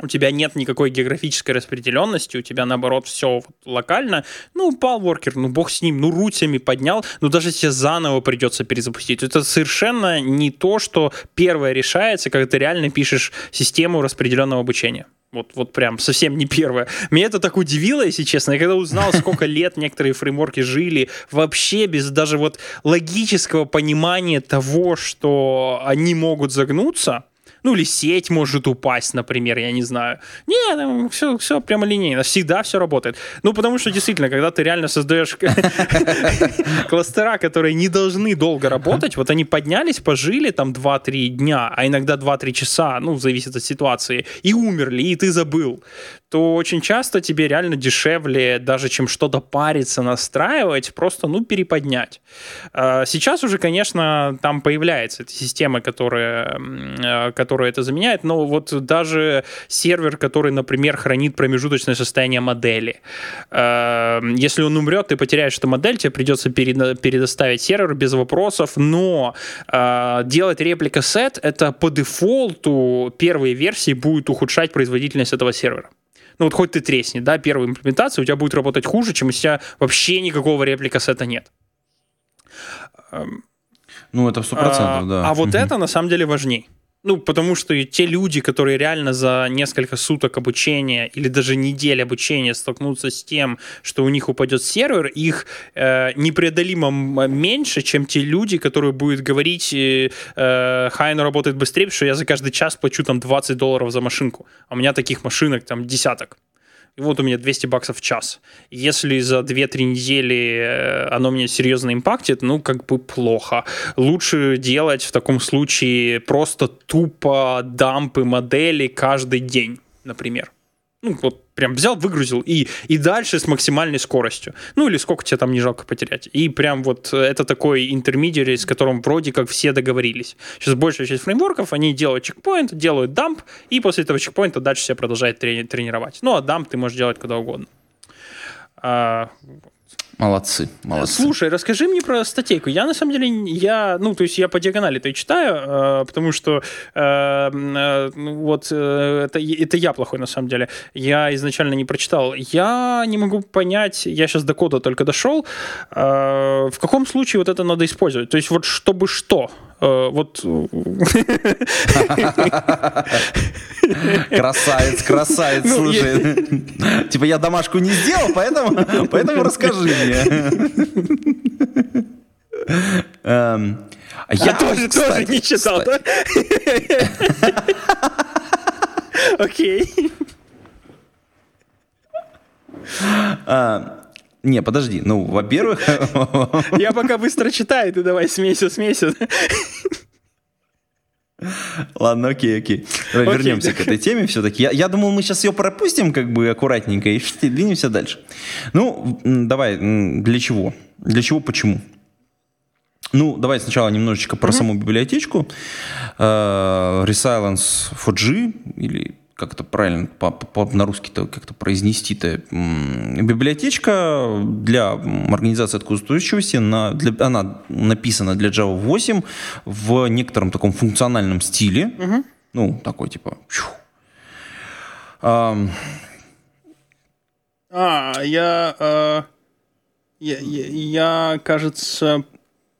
у тебя нет никакой географической распределенности, у тебя наоборот все вот локально. Ну, упал воркер, ну бог с ним, ну рутями поднял, ну даже если заново придется перезапустить. Это совершенно не то, что первое решается, когда ты реально пишешь систему распределенного обучения. Вот, вот прям совсем не первое. Меня это так удивило, если честно. Я когда узнал, сколько лет некоторые фреймворки жили, вообще без даже вот логического понимания того, что они могут загнуться, ну, или сеть может упасть, например, я не знаю. Не, там все, все прямо линейно, всегда все работает. Ну, потому что действительно, когда ты реально создаешь кластера, которые не должны долго работать, вот они поднялись, пожили там 2-3 дня, а иногда 2-3 часа, ну, зависит от ситуации, и умерли, и ты забыл то очень часто тебе реально дешевле даже, чем что-то париться, настраивать, просто, ну, переподнять. А, сейчас уже, конечно, там появляется эта система, которая, а, которая это заменяет, но вот даже сервер, который, например, хранит промежуточное состояние модели, а, если он умрет, ты потеряешь эту модель, тебе придется передоставить сервер без вопросов, но делать реплика сет, это по дефолту первые версии будет ухудшать производительность этого сервера ну вот хоть ты тресни, да, первая имплементация у тебя будет работать хуже, чем у тебя вообще никакого реплика сета нет. Ну, это в 100%, а, да. А вот это на самом деле важней. Ну, потому что те люди, которые реально за несколько суток обучения или даже недель обучения столкнутся с тем, что у них упадет сервер, их э, непреодолимо меньше, чем те люди, которые будут говорить, э, э, Хайну работает быстрее, что я за каждый час плачу там 20 долларов за машинку. А у меня таких машинок там десяток и вот у меня 200 баксов в час. Если за 2-3 недели э, оно меня серьезно импактит, ну, как бы плохо. Лучше делать в таком случае просто тупо дампы модели каждый день, например. Ну, вот прям взял, выгрузил и, и дальше с максимальной скоростью. Ну, или сколько тебе там не жалко потерять. И прям вот это такой интермедиарий, с которым вроде как все договорились. Сейчас большая часть фреймворков, они делают чекпоинт, делают дамп, и после этого чекпоинта дальше себя продолжает трени- тренировать. Ну, а дамп ты можешь делать куда угодно. А, Молодцы, молодцы. Слушай, расскажи мне про статейку. Я на самом деле, я, ну, то есть я по диагонали это читаю, э, потому что э, э, ну, вот э, это, это я плохой на самом деле. Я изначально не прочитал. Я не могу понять, я сейчас до кода только дошел, э, в каком случае вот это надо использовать. То есть вот чтобы что? Э, вот... Красавец, красавец, ну, слушай. Типа я домашку не сделал, поэтому, поэтому расскажи мне. Эм, я тоже, тоже не читал, да? Окей. Не, подожди. Ну, во-первых... Я пока быстро читаю, ты давай смесю, смесю. Ладно, окей, окей. Давай окей, вернемся да. к этой теме все-таки. Я, я думал, мы сейчас ее пропустим как бы аккуратненько и двинемся дальше. Ну, давай, для чего? Для чего, почему? Ну, давай сначала немножечко про mm-hmm. саму библиотечку. Uh, Resilience 4G или как это правильно по, по, на русский-то как-то произнести-то, библиотечка для организации откуда-устойчивости, на, для, она написана для Java 8 в некотором таком функциональном стиле, угу. ну, такой типа... А, а, я, э, я, я, я, кажется,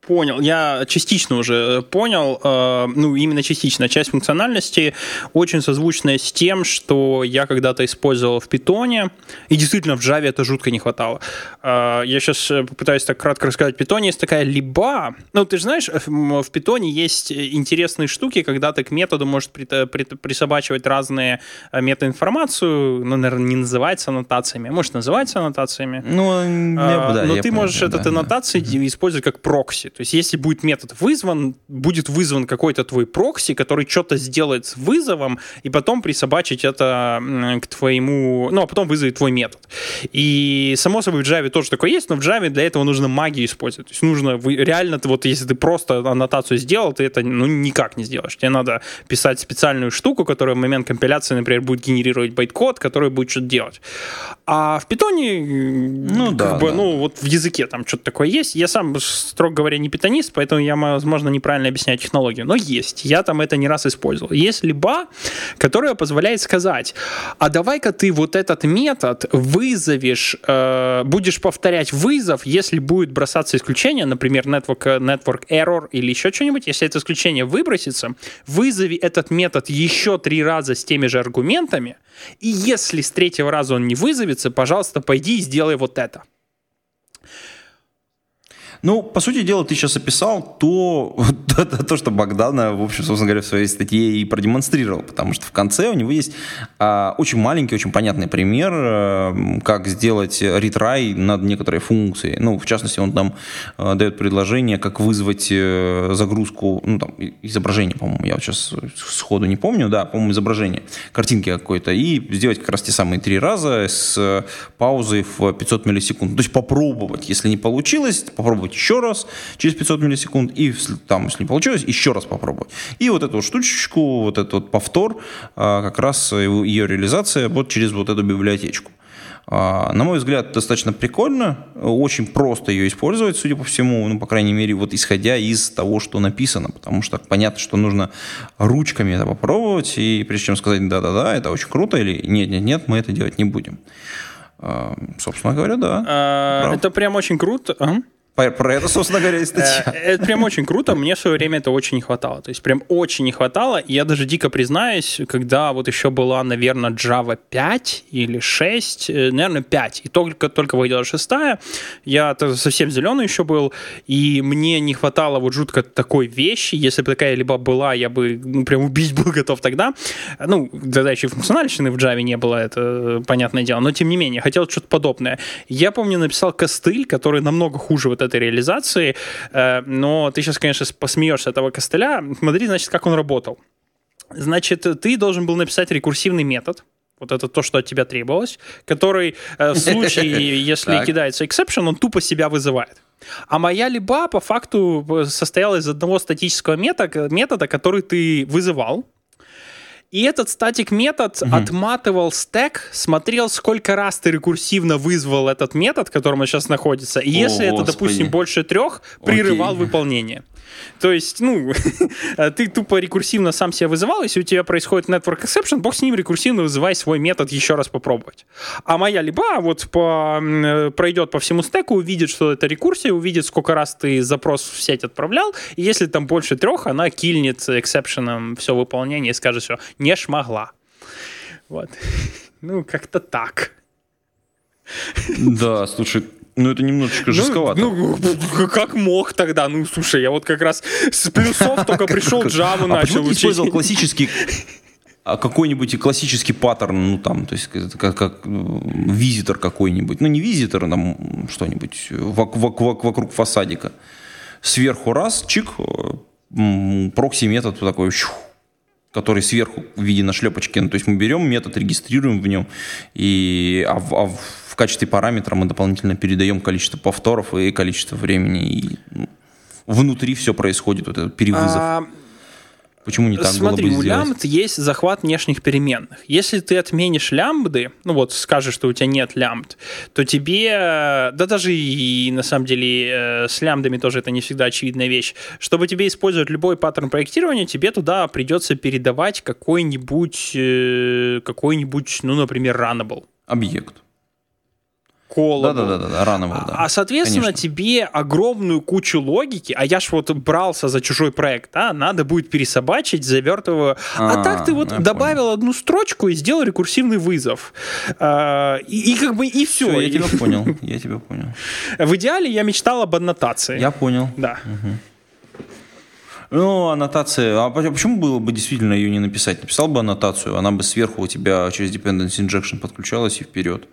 понял, я частично уже э, понял, э, ну, именно частично, часть функциональности очень созвучная с тем, что я когда-то использовал в питоне, и действительно в Java это жутко не хватало. Э, я сейчас попытаюсь так кратко рассказать. В питоне есть такая либо, ну, ты же знаешь, в, питоне есть интересные штуки, когда ты к методу можешь при, при, присобачивать разные метаинформацию, ну, наверное, не называется аннотациями, может, называется аннотациями. Ну, я, да, но ты можешь понял, этот да, аннотации да. использовать как прокси. То есть если будет метод вызван, будет вызван какой-то твой прокси, который что-то сделает с вызовом, и потом присобачить это к твоему... Ну, а потом вызовет твой метод. И, само собой, в Java тоже такое есть, но в Java для этого нужно магию использовать. То есть нужно реально, вот если ты просто аннотацию сделал, ты это ну, никак не сделаешь. Тебе надо писать специальную штуку, которая в момент компиляции, например, будет генерировать байт-код, который будет что-то делать. А в питоне, ну, как да, бы, да. ну, вот в языке там что-то такое есть. Я сам, строго говоря, не питонист, поэтому я, возможно, неправильно объясняю технологию. Но есть. Я там это не раз использовал. Есть либа, которая позволяет сказать, а давай-ка ты вот этот метод вызовешь, э, будешь повторять вызов, если будет бросаться исключение, например, network, network error или еще что-нибудь, если это исключение выбросится, вызови этот метод еще три раза с теми же аргументами, и если с третьего раза он не вызовется, пожалуйста, пойди и сделай вот это. Ну, по сути дела, ты сейчас описал то, то, то, что Богдана, в общем, собственно говоря, в своей статье и продемонстрировал, потому что в конце у него есть а, очень маленький, очень понятный пример, а, как сделать ретрай над некоторой функцией. Ну, в частности, он там а, дает предложение, как вызвать а, загрузку, ну, там, изображение, по-моему, я вот сейчас сходу не помню, да, по-моему, изображение, картинки какой-то, и сделать как раз те самые три раза с паузой в 500 миллисекунд. То есть попробовать, если не получилось, попробовать попробовать еще раз через 500 миллисекунд, и там, если не получилось, еще раз попробовать. И вот эту вот штучечку, вот этот вот повтор, а, как раз ее реализация вот через вот эту библиотечку. А, на мой взгляд, достаточно прикольно, очень просто ее использовать, судя по всему, ну, по крайней мере, вот исходя из того, что написано, потому что понятно, что нужно ручками это попробовать, и прежде чем сказать «да-да-да, это очень круто» или «нет-нет-нет, мы это делать не будем». А, собственно говоря, да. Это прям очень круто. Ага. Про это, собственно говоря, и статья. Э, это прям очень круто. Мне в свое время это очень не хватало. То есть прям очень не хватало. И я даже дико признаюсь, когда вот еще была, наверное, Java 5 или 6, э, наверное, 5, и только, только выходила шестая, я совсем зеленый еще был, и мне не хватало вот жутко такой вещи. Если бы такая либо была, я бы ну, прям убить был готов тогда. Ну, тогда еще и функциональщины в Java не было, это понятное дело. Но, тем не менее, хотел что-то подобное. Я помню, написал костыль, который намного хуже вот этой реализации. Э, но ты сейчас, конечно, посмеешься этого костыля. Смотри, значит, как он работал. Значит, ты должен был написать рекурсивный метод, вот это то, что от тебя требовалось, который э, в случае, если кидается exception, он тупо себя вызывает. А моя либа по факту э, состояла из одного статического метода, метода который ты вызывал, и этот статик метод угу. отматывал стек, смотрел, сколько раз ты рекурсивно вызвал этот метод, в котором он сейчас находится. И О, если Господи. это, допустим, больше трех, прерывал Окей. выполнение. То есть, ну, ты тупо рекурсивно сам себя вызывал, если у тебя происходит network exception, бог с ним рекурсивно вызывай свой метод еще раз попробовать. А моя либо вот по, пройдет по всему стеку, увидит, что это рекурсия, увидит, сколько раз ты запрос в сеть отправлял, и если там больше трех, она кильнет эксепшеном все выполнение и скажет, все, не шмогла. Вот. Ну, как-то так. Да, слушай, ну, это немножечко ну, жестковато. Ну, ну, как мог тогда? Ну, слушай, я вот как раз с плюсов только пришел Java начал а почему ты использовал классический а какой-нибудь классический паттерн, ну там, то есть как, как визитор какой-нибудь, ну не визитор, там что-нибудь вокруг, вокруг фасадика. Сверху раз, чик, прокси метод такой, который сверху в виде нашлепочки. Ну, то есть мы берем метод, регистрируем в нем, и, а, в, а в качестве параметра мы дополнительно передаем количество повторов и количество времени. И ну, внутри все происходит, вот этот перевызов. А... Почему не так Смотри, было бы у лямбд есть захват внешних переменных. Если ты отменишь лямбды, ну вот скажешь, что у тебя нет лямбд, то тебе, да даже и на самом деле э, с лямбдами тоже это не всегда очевидная вещь, чтобы тебе использовать любой паттерн проектирования, тебе туда придется передавать какой-нибудь, э, какой-нибудь, ну, например, runnable. Объект колобу. Да-да-да, рано было, да. А, соответственно, Конечно. тебе огромную кучу логики, а я ж вот брался за чужой проект, а, надо будет пересобачить, завертываю. А, а так ты вот добавил понял. одну строчку и сделал рекурсивный вызов. А, и, и как бы и все. все я тебя понял, я тебя понял. В идеале я мечтал об аннотации. Я понял. Да. Угу. Ну, аннотация. А почему было бы действительно ее не написать? Написал бы аннотацию, она бы сверху у тебя через dependency injection подключалась и вперед.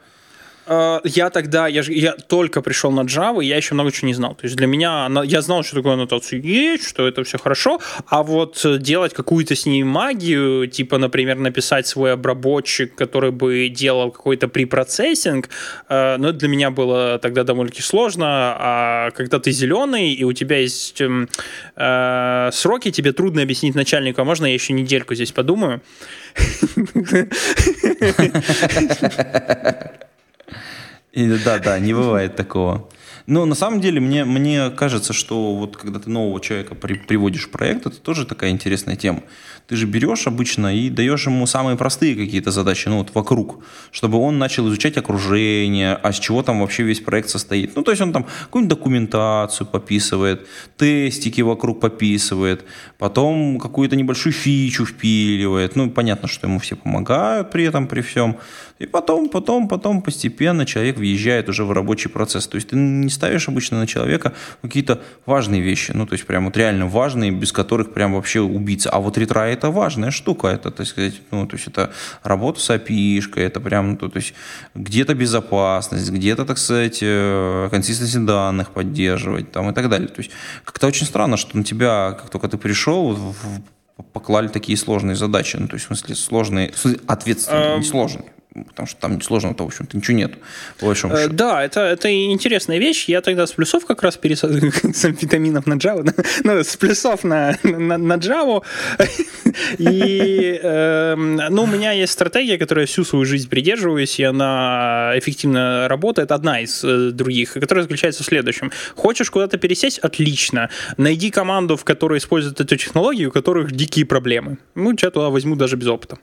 Э, я тогда, я, я только пришел на Java, я еще много чего не знал. То есть для меня, я знал, что такое аннотация есть, что это все хорошо, а вот делать какую-то с ней магию, типа, например, написать свой обработчик, который бы делал какой-то препроцессинг, э, ну, это для меня было тогда довольно-таки сложно, а когда ты зеленый, и у тебя есть эм, э, сроки, тебе трудно объяснить начальнику, а можно я еще недельку здесь подумаю? Или, да, да, не бывает такого. Но на самом деле мне, мне кажется, что вот когда ты нового человека при, приводишь в проект, это тоже такая интересная тема. Ты же берешь обычно и даешь ему самые простые какие-то задачи, ну вот вокруг, чтобы он начал изучать окружение, а с чего там вообще весь проект состоит. Ну то есть он там какую-нибудь документацию пописывает, тестики вокруг пописывает, потом какую-то небольшую фичу впиливает. Ну понятно, что ему все помогают при этом, при всем. И потом, потом, потом постепенно человек въезжает уже в рабочий процесс. То есть ты не ставишь обычно на человека какие-то важные вещи, ну, то есть прям вот реально важные, без которых прям вообще убийца. А вот ретра это важная штука, это, так сказать, ну, то есть это работа с api это прям, ну, то есть где-то безопасность, где-то, так сказать, э, консистенции данных поддерживать там и так далее. То есть как-то очень странно, что на тебя, как только ты пришел, поклали такие сложные задачи, ну, то есть в смысле сложные, ответственные, не сложные потому что там сложного-то, в общем-то, ничего нет, по большому э, счету. Да, это, это интересная вещь. Я тогда с плюсов как раз пересадил с амфетаминов на Java, ну, с плюсов на, на, на Java. И, э, ну, у меня есть стратегия, которую я всю свою жизнь придерживаюсь, и она эффективно работает. Одна из э, других, которая заключается в следующем. Хочешь куда-то пересесть? Отлично. Найди команду, в которой используют эту технологию, у которых дикие проблемы. Ну, я туда возьму даже без опыта.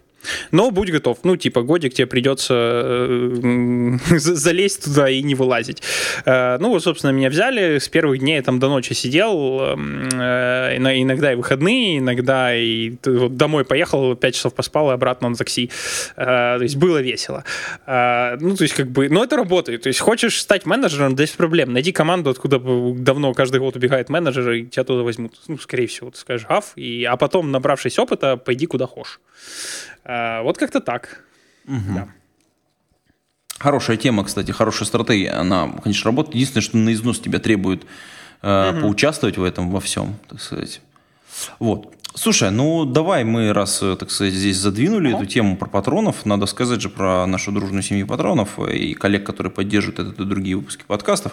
Но будь готов. Ну, типа, годик тебе придется э, залезть туда и не вылазить. Э, ну, вот, собственно, меня взяли. С первых дней я там до ночи сидел. Э, иногда и выходные, иногда и вот домой поехал, 5 часов поспал и обратно на такси. То есть было весело. Ну, то есть, как бы, но это работает. То есть, хочешь стать менеджером, да без проблем. Найди команду, откуда давно каждый год убегает менеджер, и тебя туда возьмут. Ну, скорее всего, ты скажешь гав, и, а потом, набравшись опыта, пойди куда хочешь. А, вот как-то так. Угу. Да. Хорошая тема, кстати, хорошая стратегия. Она, конечно, работает. Единственное, что на износ тебя требует э, угу. поучаствовать в этом во всем, так сказать. Вот. Слушай, ну давай мы, раз, э, так сказать, здесь задвинули эту тему про патронов, надо сказать же про нашу дружную семью патронов и коллег, которые поддерживают этот и другие выпуски подкастов.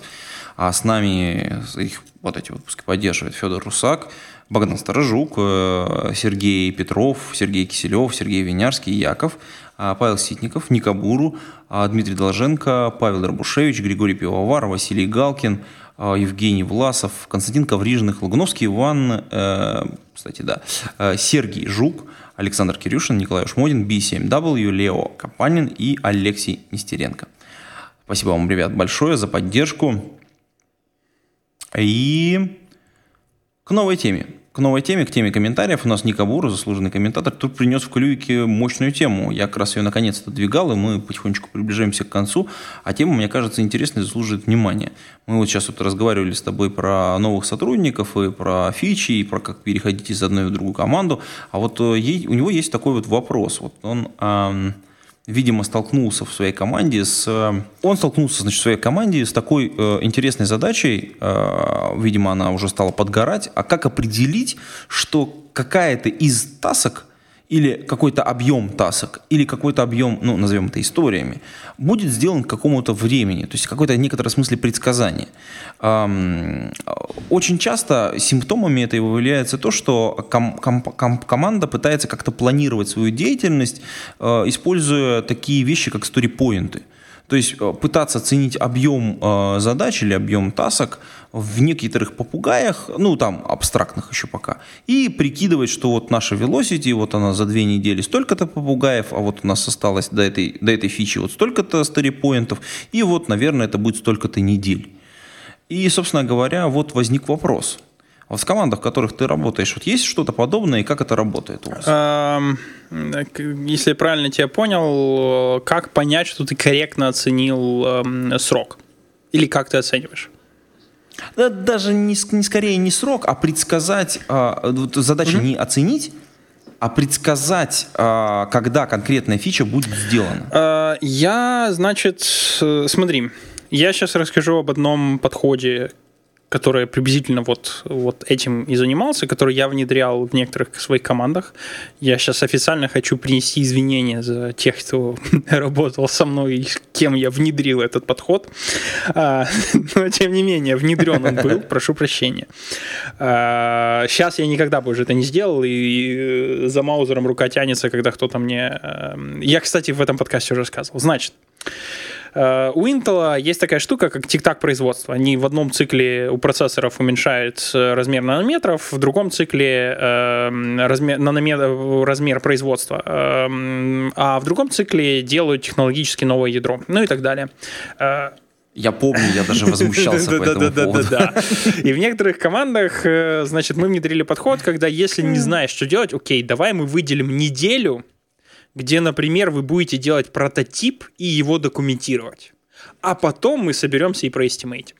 А с нами их вот эти выпуски поддерживает Федор Русак, Богдан Сторожук, э, Сергей Петров, Сергей Киселев, Сергей Винярский, Яков, а, Павел Ситников, Никабуру, а, Дмитрий Долженко, Павел Рабушевич, Григорий Пивовар, Василий Галкин, а, Евгений Власов, Константин Коврижных, Лагуновский Иван, э, кстати, да, э, Сергей Жук, Александр Кирюшин, Николай Ушмодин, B7W, Лео Капанин и Алексей Нестеренко. Спасибо вам, ребят, большое за поддержку. И к новой теме. Новой теме, к теме комментариев. У нас Никабура, заслуженный комментатор, тут принес в клюйке мощную тему. Я как раз ее наконец-то двигал, и мы потихонечку приближаемся к концу. А тема, мне кажется, интересной заслуживает внимания. Мы вот сейчас вот разговаривали с тобой про новых сотрудников, и про фичи, и про как переходить из одной в другую команду. А вот э, ей, у него есть такой вот вопрос. Вот он... Эм, видимо, столкнулся в своей команде с... Э, он столкнулся, значит, в своей команде с такой э, интересной задачей, э, видимо, она уже стала подгорать, а как определить, что какая-то из тасок или какой-то объем тасок, или какой-то объем, ну, назовем это историями, будет сделан к какому-то времени, то есть какой-то некотором смысле предсказание. Очень часто симптомами этого является то, что ком- ком- ком- команда пытается как-то планировать свою деятельность, э, используя такие вещи, как сторипоинты. То есть э, пытаться оценить объем э, задач или объем тасок в некоторых попугаях, ну там абстрактных еще пока, и прикидывать, что вот наша velocity, вот она за две недели столько-то попугаев, а вот у нас осталось до этой, до этой фичи вот столько-то старипоинтов, и вот, наверное, это будет столько-то недель. И, собственно говоря, вот возник вопрос. А в командах, в которых ты работаешь, вот есть что-то подобное, и как это работает у вас? Если я правильно тебя понял, как понять, что ты корректно оценил срок? Или как ты оцениваешь? Да, даже не, не скорее не срок, а предсказать, вот задача mm-hmm. не оценить, а предсказать, а, когда конкретная фича будет сделана. А, я, значит, смотри, я сейчас расскажу об одном подходе, который приблизительно вот, вот этим и занимался, который я внедрял в некоторых своих командах. Я сейчас официально хочу принести извинения за тех, кто работал со мной и с кем я внедрил этот подход. А, но, тем не менее, внедрен он был, прошу прощения. А, сейчас я никогда бы уже это не сделал, и за маузером рука тянется, когда кто-то мне... Эм, я, кстати, в этом подкасте уже рассказывал. Значит, Э, у Intel есть такая штука, как тик-так производства. Они в одном цикле у процессоров уменьшают размер нанометров, в другом цикле э, размер, нанометр, размер производства, э, а в другом цикле делают технологически новое ядро, ну и так далее. Э, я помню, я даже возмущался по этому поводу. И в некоторых командах, э, значит, мы внедрили подход, когда если не знаешь, что делать, окей, давай мы выделим неделю, где, например, вы будете делать прототип и его документировать. А потом мы соберемся и про estimate им.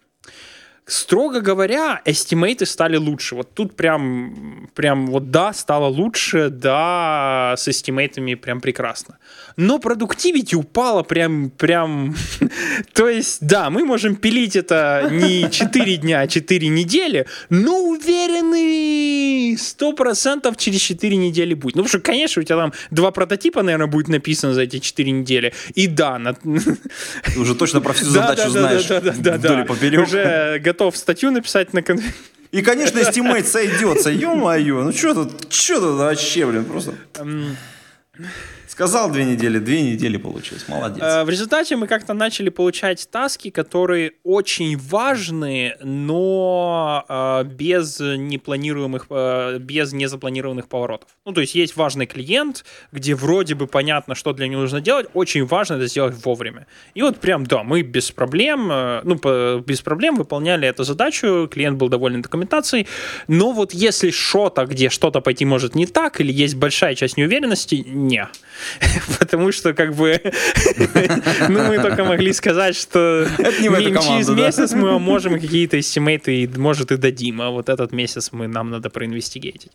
Строго говоря, estimate ы стали лучше. Вот тут прям, прям вот да, стало лучше, да, с estimate ами прям прекрасно. Но productivity упала прям, прям... То есть, да, мы можем пилить это не 4 дня, а 4 недели, но уверены 100% через 4 недели будет. Ну, потому что, конечно, у тебя там два прототипа, наверное, будет написано за эти 4 недели. И да, на... Ты уже точно про всю задачу знаешь вдоль и поперек. Уже готов статью написать на конференции. И, конечно, estimate сойдется. Ё-моё, ну что тут, что тут вообще, блин, просто... Сказал две недели, две недели получилось. Молодец. Э, в результате мы как-то начали получать таски, которые очень важны, но э, без непланируемых, э, без незапланированных поворотов. Ну, то есть есть важный клиент, где вроде бы понятно, что для него нужно делать, очень важно это сделать вовремя. И вот прям, да, мы без проблем, ну, без проблем выполняли эту задачу, клиент был доволен документацией, но вот если что-то, где что-то пойти может не так, или есть большая часть неуверенности, не. потому что как бы ну мы только могли сказать, что через месяц мы можем какие-то estimate ы, может и дадим, а вот этот месяц мы нам надо про investigate ить.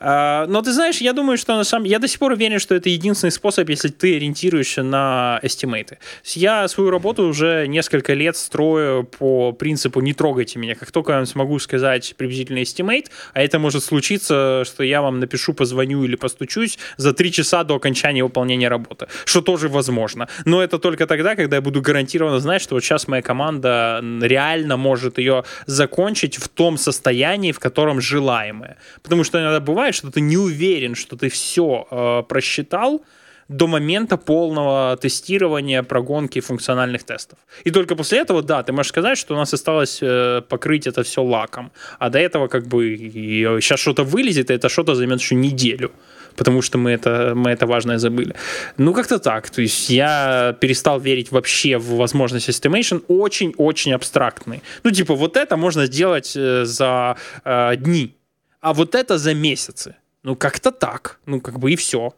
А, но ты знаешь, я думаю, что на самом я до сих пор уверен, что это единственный способ, если ты ориентируешься на estimate ы. Я свою работу уже несколько лет строю по принципу «не трогайте меня». Как только я смогу сказать приблизительный estimate, а это может случиться, что я вам напишу, позвоню или постучусь за три часа до окончания выполнения работы, что тоже возможно. Но это только тогда, когда я буду гарантированно знать, что вот сейчас моя команда реально может ее закончить в том состоянии, в котором желаемое. Потому что иногда бывает, что ты не уверен, что ты все э, просчитал, до момента полного тестирования, прогонки функциональных тестов. И только после этого, да, ты можешь сказать, что у нас осталось э, покрыть это все лаком. А до этого как бы сейчас что-то вылезет, и это что-то займет еще неделю потому что мы это, мы это важное забыли. Ну, как-то так. То есть я перестал верить вообще в возможность estimation очень-очень абстрактный. Ну, типа, вот это можно сделать э, за э, дни, а вот это за месяцы. Ну, как-то так. Ну, как бы и все.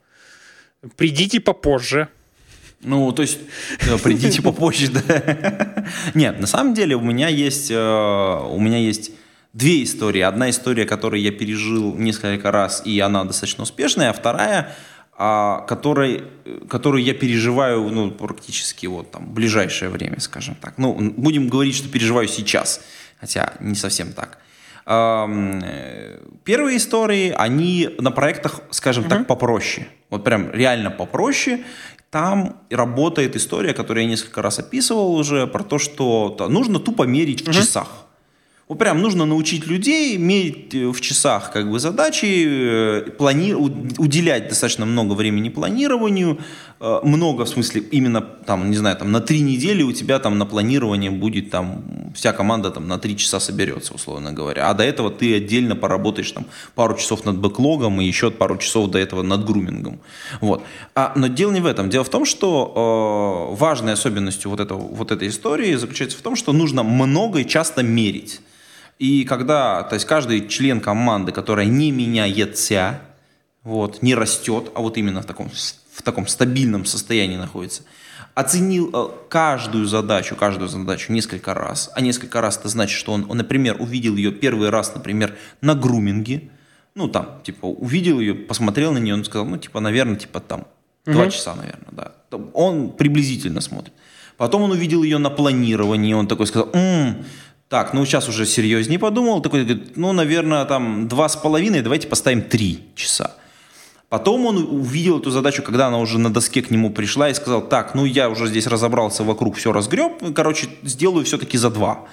Придите попозже. Ну, то есть, э, придите попозже, да. Нет, на самом деле у меня есть, э, у меня есть две истории. Одна история, которую я пережил несколько раз, и она достаточно успешная, а вторая, а, которой, которую я переживаю ну, практически вот там в ближайшее время, скажем так. Ну, будем говорить, что переживаю сейчас, хотя не совсем так. Первые истории, они на проектах, скажем так, попроще. Вот прям реально попроще. Там работает история, которую я несколько раз описывал уже, про то, что нужно тупо мерить в часах. Вот прям нужно научить людей иметь э, в часах как бы задачи, э, плани... уделять достаточно много времени планированию, много в смысле именно там, не знаю, там на три недели у тебя там на планирование будет там вся команда там на три часа соберется, условно говоря. А до этого ты отдельно поработаешь там пару часов над бэклогом и еще пару часов до этого над грумингом. Вот. А, но дело не в этом. Дело в том, что э, важной особенностью вот, этого, вот этой истории заключается в том, что нужно много и часто мерить. И когда, то есть каждый член команды, которая не меняется, вот, не растет, а вот именно в таком, в таком стабильном состоянии находится, оценил э, каждую задачу, каждую задачу несколько раз, а несколько раз это значит, что он, он например, увидел ее первый раз, например, на груминге, ну там, типа, увидел ее, посмотрел на нее, он сказал, ну, типа, наверное, типа там, два угу. часа, наверное, да. Он приблизительно смотрит. Потом он увидел ее на планировании, он такой сказал, м-м, так, ну сейчас уже серьезнее подумал, такой говорит, ну, наверное, там два с половиной, давайте поставим три часа. Потом он увидел эту задачу, когда она уже на доске к нему пришла и сказал, так, ну я уже здесь разобрался вокруг, все разгреб, короче, сделаю все-таки за два.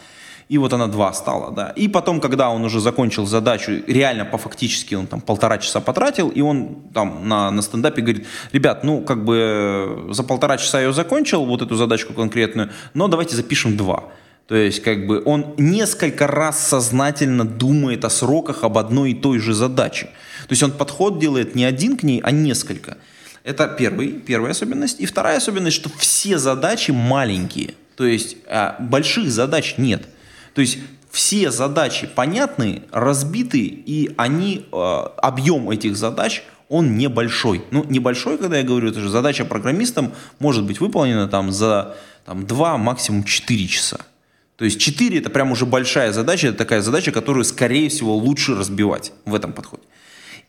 и вот она 2 стала, да. И потом, когда он уже закончил задачу, реально по фактически он там полтора часа потратил, и он там на, на стендапе говорит, ребят, ну как бы за полтора часа я ее закончил, вот эту задачку конкретную, но давайте запишем 2. То есть, как бы он несколько раз сознательно думает о сроках об одной и той же задаче. То есть он подход делает не один к ней, а несколько. Это первый, первая особенность. И вторая особенность, что все задачи маленькие. То есть а, больших задач нет. То есть все задачи понятны, разбиты, и они, э, объем этих задач, он небольшой. Ну, небольшой, когда я говорю, это же задача программистам может быть выполнена там за там, 2, максимум 4 часа. То есть 4 это прям уже большая задача, это такая задача, которую, скорее всего, лучше разбивать в этом подходе.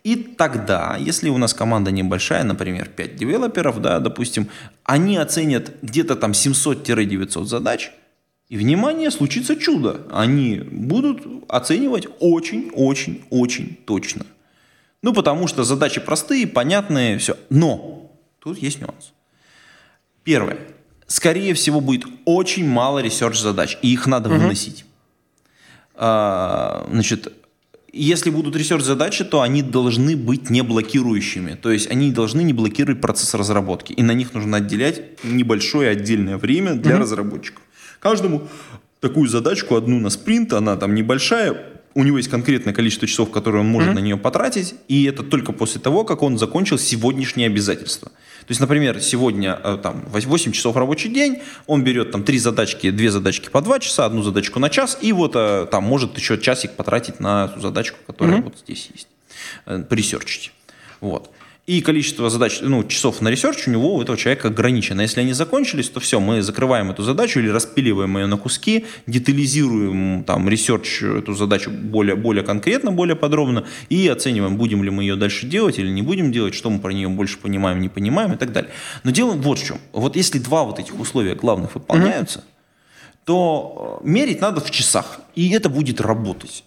И тогда, если у нас команда небольшая, например, 5 девелоперов, да, допустим, они оценят где-то там 700-900 задач, и, внимание, случится чудо. Они будут оценивать очень-очень-очень точно. Ну, потому что задачи простые, понятные, все. Но тут есть нюанс. Первое скорее всего, будет очень мало ресерч-задач, и их надо угу. выносить. А, значит, если будут ресерч-задачи, то они должны быть не блокирующими. То есть они должны не блокировать процесс разработки. И на них нужно отделять небольшое отдельное время для угу. разработчиков. Каждому такую задачку, одну на спринт, она там небольшая, у него есть конкретное количество часов, которые он может mm-hmm. на нее потратить, и это только после того, как он закончил сегодняшние обязательства. То есть, например, сегодня э, там 8 часов рабочий день, он берет там три задачки, две задачки по 2 часа, одну задачку на час, и вот э, там может еще часик потратить на эту задачку, которая mm-hmm. вот здесь есть, э, поресерчить. Вот. И количество задач, ну, часов на research у него, у этого человека ограничено. Если они закончились, то все, мы закрываем эту задачу или распиливаем ее на куски, детализируем там research эту задачу более, более конкретно, более подробно и оцениваем, будем ли мы ее дальше делать или не будем делать, что мы про нее больше понимаем, не понимаем и так далее. Но дело вот в чем. Вот если два вот этих условия главных выполняются, mm-hmm. то э, мерить надо в часах, и это будет работать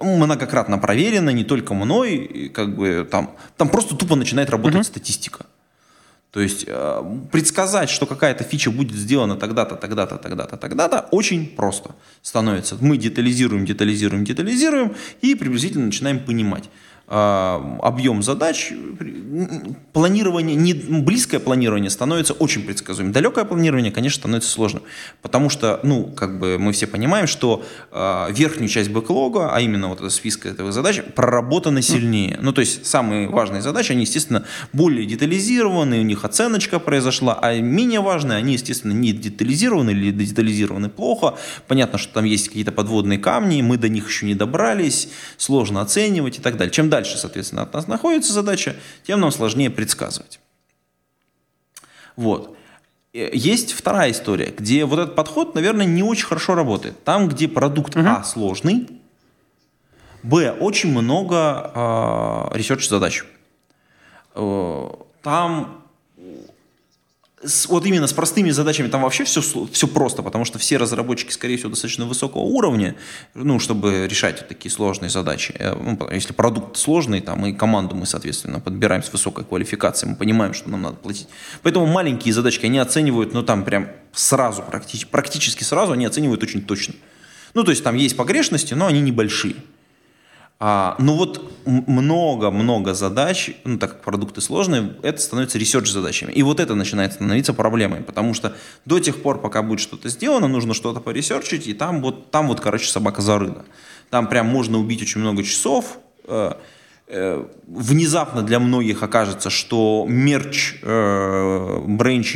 многократно проверено, не только мной, как бы там, там просто тупо начинает работать uh-huh. статистика. То есть э, предсказать, что какая-то фича будет сделана тогда-то, тогда-то, тогда-то, тогда-то, очень просто становится. Мы детализируем, детализируем, детализируем и приблизительно начинаем понимать. А, объем задач, планирование, не, близкое планирование становится очень предсказуемым. Далекое планирование, конечно, становится сложным, потому что, ну, как бы мы все понимаем, что э, верхнюю часть бэклога, а именно вот эта списка этого задач, проработана сильнее. Ну, то есть самые важные задачи, они, естественно, более детализированы, у них оценочка произошла, а менее важные, они, естественно, не детализированы или детализированы плохо. Понятно, что там есть какие-то подводные камни, мы до них еще не добрались, сложно оценивать и так далее. Чем дальше, соответственно, от нас находится задача, тем нам сложнее предсказывать. Вот. Э, есть вторая история, где вот этот подход, наверное, не очень хорошо работает. Там, где продукт угу. А сложный, Б очень много э, research задач. Э, там с, вот именно с простыми задачами там вообще все, все просто, потому что все разработчики, скорее всего, достаточно высокого уровня, ну, чтобы решать вот такие сложные задачи. Э, ну, если продукт сложный, там, и команду мы, соответственно, подбираем с высокой квалификацией, мы понимаем, что нам надо платить. Поэтому маленькие задачки они оценивают, ну, там прям сразу, практически, практически сразу они оценивают очень точно. Ну, то есть там есть погрешности, но они небольшие. А, ну вот много-много задач, ну так как продукты сложные, это становится research задачами. И вот это начинает становиться проблемой, потому что до тех пор, пока будет что-то сделано, нужно что-то поресерчить, и там вот, там вот, короче, собака зарыла. Там прям можно убить очень много часов, Э, внезапно для многих окажется, что мерч э,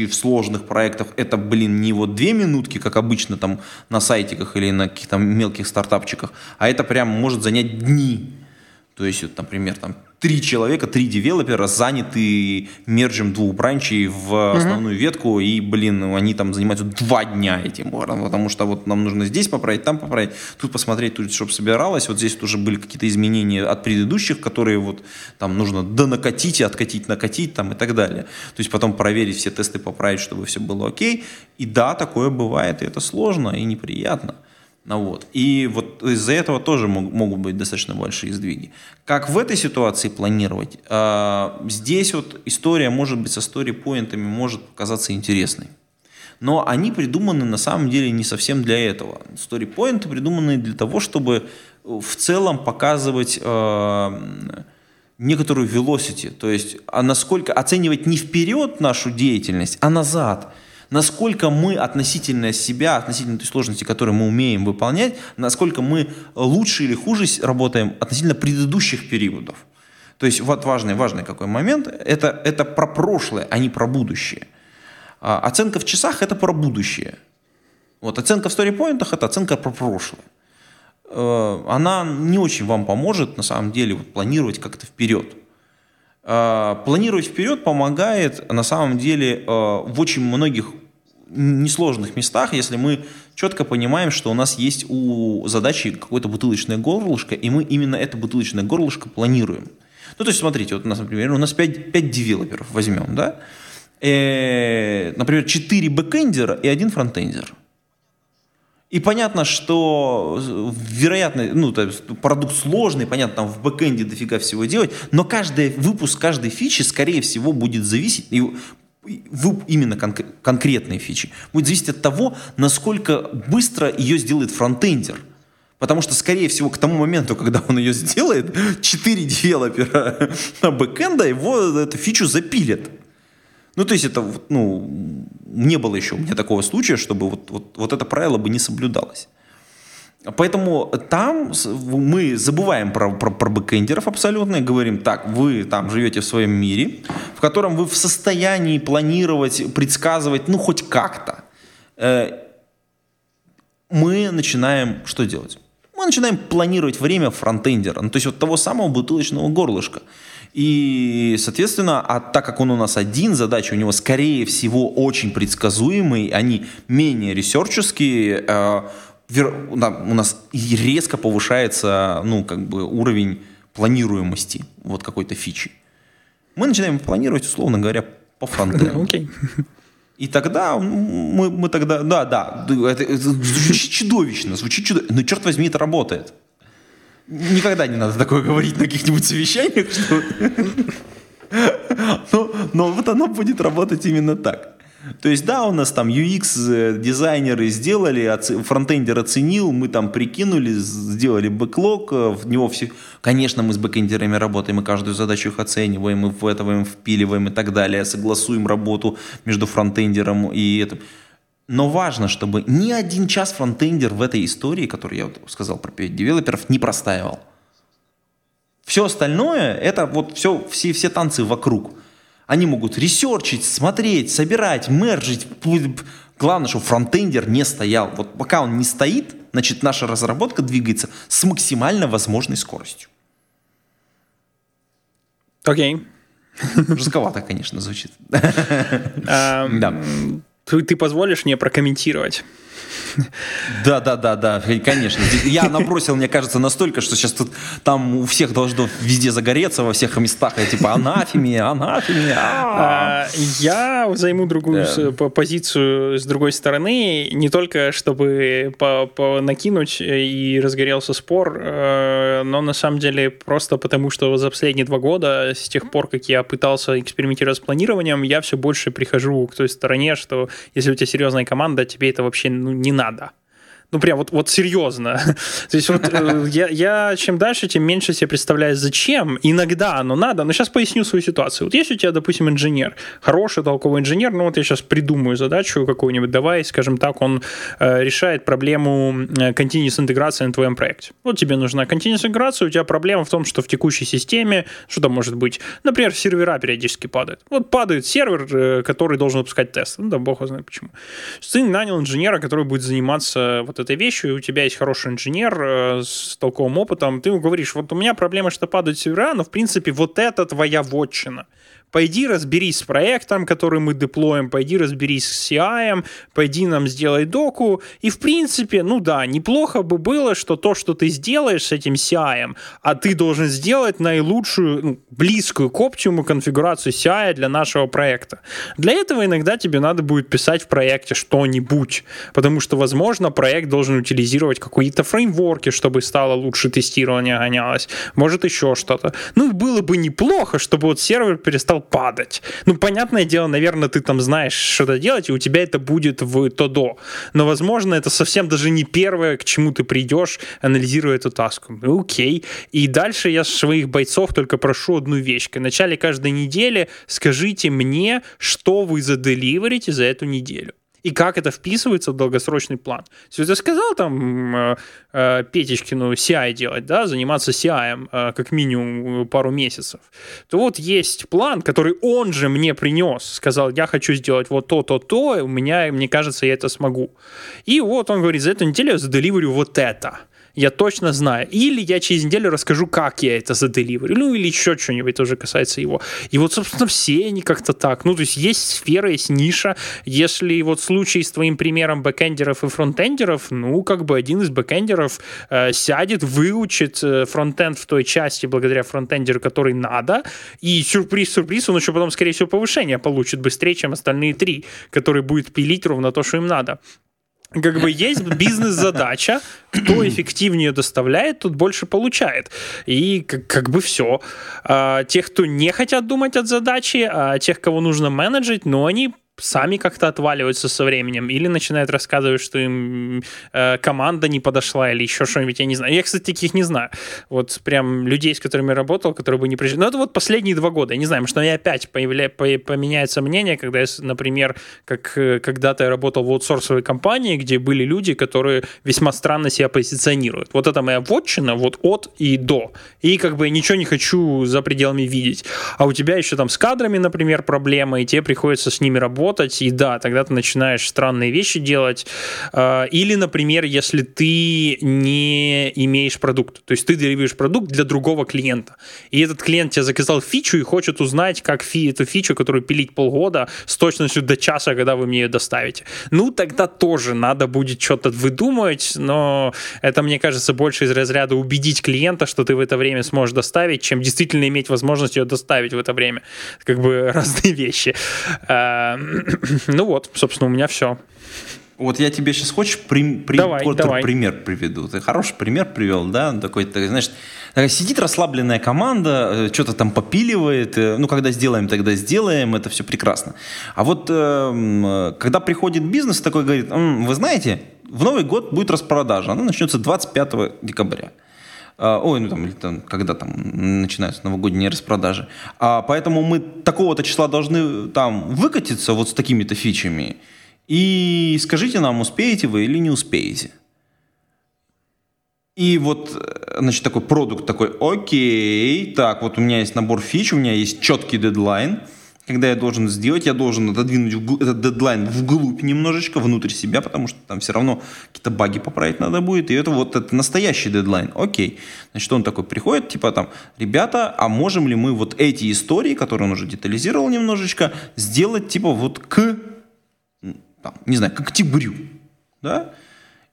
в сложных проектах это, блин, не вот две минутки, как обычно там на сайтиках или на каких-то мелких стартапчиках, а это прям может занять дни. То есть, вот, например, там три человека, три девелопера заняты мерджем двух бранчей в основную mm-hmm. ветку, и, блин, они там занимаются два дня этим, потому что вот нам нужно здесь поправить, там поправить, тут посмотреть, тут чтобы собиралось, вот здесь тоже были какие-то изменения от предыдущих, которые вот там нужно донакатить, откатить, накатить там и так далее. То есть потом проверить все тесты, поправить, чтобы все было окей. И да, такое бывает, и это сложно и неприятно. Ну, вот. И вот из-за этого тоже мог, могут быть достаточно большие сдвиги. Как в этой ситуации планировать? А, здесь вот история, может быть, со story-поинтами может показаться интересной. но они придуманы на самом деле не совсем для этого. Storypoint придуманы для того, чтобы в целом показывать э, некоторую velocity, то есть а насколько оценивать не вперед нашу деятельность, а назад насколько мы относительно себя, относительно той сложности, которую мы умеем выполнять, насколько мы лучше или хуже работаем относительно предыдущих периодов. То есть вот важный, важный какой момент, это, это про прошлое, а не про будущее. А, оценка в часах – это про будущее. Вот оценка в сторипоинтах – это оценка про прошлое. Э, она не очень вам поможет, на самом деле, вот, планировать как-то вперед. Э, планировать вперед помогает, на самом деле, э, в очень многих несложных местах, если мы четко понимаем, что у нас есть у задачи какое-то бутылочное горлышко, и мы именно это бутылочное горлышко планируем. Ну, то есть, смотрите, вот у нас, например, у нас 5, 5 девелоперов возьмем, да? Э, например, 4 бэкэндера и один фронтендер. И понятно, что вероятно, ну, то есть продукт сложный, понятно, там в бэкэнде дофига всего делать, но каждый выпуск каждой фичи, скорее всего, будет зависеть, и именно кон- конкретной фичи, будет зависеть от того, насколько быстро ее сделает фронтендер. Потому что, скорее всего, к тому моменту, когда он ее сделает, 4 девелопера на бэкэнда его эту фичу запилят. Ну, то есть это, ну, не было еще у меня такого случая, чтобы вот, вот, вот это правило бы не соблюдалось. Поэтому там мы забываем про, про, про бэкэндеров абсолютно и говорим, так, вы там живете в своем мире, в котором вы в состоянии планировать, предсказывать, ну, хоть как-то. Э, мы начинаем что делать? Мы начинаем планировать время фронтендера, ну, то есть вот того самого бутылочного горлышка. И, соответственно, а так как он у нас один, задачи у него, скорее всего, очень предсказуемые, они менее ресерческие, э, у нас резко повышается, ну, как бы уровень планируемости вот какой-то фичи. Мы начинаем планировать, условно говоря, по фронтенду. Okay. И тогда мы, мы тогда, да, да, это, это звучит чудовищно, звучит чудовищно, но черт возьми, это работает. Никогда не надо такое говорить на каких-нибудь совещаниях, что... но, но вот оно будет работать именно так. То есть, да, у нас там UX-дизайнеры э, сделали, фронтендер оценил, мы там прикинули, сделали backlog, э, в него все... Конечно, мы с бэкендерами работаем, мы каждую задачу их оцениваем, мы в этого впиливаем и так далее, согласуем работу между фронтендером и этим. Но важно, чтобы ни один час фронтендер в этой истории, которую я вот сказал про 5 девелоперов, не простаивал. Все остальное, это вот все, все, все танцы вокруг. Они могут ресерчить, смотреть, собирать, мержить. Главное, чтобы фронтендер не стоял. Вот пока он не стоит, значит, наша разработка двигается с максимально возможной скоростью. Окей. Okay. Жестковато, конечно, звучит. Да. Ты позволишь мне прокомментировать? Да, да, да, да, конечно. Я набросил, мне кажется, настолько, что сейчас тут там у всех должно везде загореться, во всех местах, я типа анафеме, анафеме. А, я займу другую позицию с другой стороны, не только чтобы накинуть и разгорелся спор, э, но на самом деле просто потому, что за последние два года, с тех пор, как я пытался экспериментировать с планированием, я все больше прихожу к той стороне, что если у тебя серьезная команда, тебе это вообще ну, не надо. Ну, прям вот, вот серьезно. То есть вот э, я, я чем дальше, тем меньше себе представляю, зачем. Иногда оно надо. Но сейчас поясню свою ситуацию. Вот есть у тебя, допустим, инженер, хороший, толковый инженер, ну вот я сейчас придумаю задачу какую-нибудь, давай, скажем так, он э, решает проблему э, continuous интеграции на твоем проекте. Вот тебе нужна continuous интеграция, у тебя проблема в том, что в текущей системе, что там может быть, например, сервера периодически падают. Вот падает сервер, э, который должен выпускать тест. Ну да, бог знает почему. Ты нанял инженера, который будет заниматься вот этой вещью, у тебя есть хороший инженер э, с толковым опытом, ты ему говоришь, вот у меня проблема, что падают сервера, но в принципе вот это твоя вотчина пойди разберись с проектом, который мы деплоим, пойди разберись с CI, пойди нам сделай доку. И в принципе, ну да, неплохо бы было, что то, что ты сделаешь с этим CI, а ты должен сделать наилучшую, ну, близкую к оптимуму конфигурацию CI для нашего проекта. Для этого иногда тебе надо будет писать в проекте что-нибудь, потому что, возможно, проект должен утилизировать какие-то фреймворки, чтобы стало лучше тестирование гонялось, может еще что-то. Ну, было бы неплохо, чтобы вот сервер перестал падать. Ну, понятное дело, наверное, ты там знаешь, что-то делать, и у тебя это будет в ТОДО. Но, возможно, это совсем даже не первое, к чему ты придешь, анализируя эту таску. Ну, окей. И дальше я своих бойцов только прошу одну вещь. В начале каждой недели скажите мне, что вы заделиверите за эту неделю и как это вписывается в долгосрочный план. Если ты сказал там э, э, Петечкину CI делать, да, заниматься CI э, как минимум пару месяцев, то вот есть план, который он же мне принес, сказал, я хочу сделать вот то, то, то, у меня, мне кажется, я это смогу. И вот он говорит, за эту неделю я заделиверю вот это я точно знаю. Или я через неделю расскажу, как я это заделиверю. Ну, или еще что-нибудь тоже касается его. И вот, собственно, все они как-то так. Ну, то есть есть сфера, есть ниша. Если вот случай с твоим примером бэкэндеров и фронтендеров, ну, как бы один из бэкэндеров э, сядет, выучит э, frontend в той части благодаря фронтендеру, который надо, и сюрприз-сюрприз, он еще потом, скорее всего, повышение получит быстрее, чем остальные три, которые будет пилить ровно то, что им надо как бы есть бизнес-задача, кто эффективнее доставляет, тот больше получает. И как, как бы все. А, тех, кто не хотят думать от задачи, а тех, кого нужно менеджить, но они сами как-то отваливаются со временем или начинают рассказывать, что им э, команда не подошла или еще что-нибудь, я не знаю. Я, кстати, таких не знаю. Вот прям людей, с которыми я работал, которые бы не пришли. Но это вот последние два года. Я не знаю, может, у меня опять появля... поменяется мнение, когда я, например, как э, когда-то я работал в аутсорсовой компании, где были люди, которые весьма странно себя позиционируют. Вот это моя вотчина, вот от и до. И как бы ничего не хочу за пределами видеть. А у тебя еще там с кадрами, например, проблемы, и тебе приходится с ними работать работать, и да, тогда ты начинаешь странные вещи делать. А, или, например, если ты не имеешь продукт, то есть ты деливируешь продукт для другого клиента, и этот клиент тебе заказал фичу и хочет узнать, как фи эту фичу, которую пилить полгода, с точностью до часа, когда вы мне ее доставите. Ну, тогда тоже надо будет что-то выдумывать, но это, мне кажется, больше из разряда убедить клиента, что ты в это время сможешь доставить, чем действительно иметь возможность ее доставить в это время. Как бы разные вещи. Ну вот, собственно, у меня все. Вот я тебе сейчас хочешь при, при, давай, давай. пример приведу. Ты хороший пример привел, да? Такой, ты, знаешь, сидит расслабленная команда, э, что-то там попиливает. Э, ну, когда сделаем, тогда сделаем. Это все прекрасно. А вот э, когда приходит бизнес, такой говорит, вы знаете, в Новый год будет распродажа. Она начнется 25 декабря. А, ой, ну там, или там, когда там начинаются новогодние распродажи. А, поэтому мы такого-то числа должны там выкатиться вот с такими-то фичами. И скажите нам, успеете вы или не успеете. И вот, значит, такой продукт такой, окей, так, вот у меня есть набор фич, у меня есть четкий дедлайн – когда я должен сделать, я должен отодвинуть этот дедлайн вглубь немножечко, внутрь себя, потому что там все равно какие-то баги поправить надо будет, и это вот это настоящий дедлайн. Окей. Значит, он такой приходит, типа там, ребята, а можем ли мы вот эти истории, которые он уже детализировал немножечко, сделать типа вот к, там, не знаю, к октябрю, да?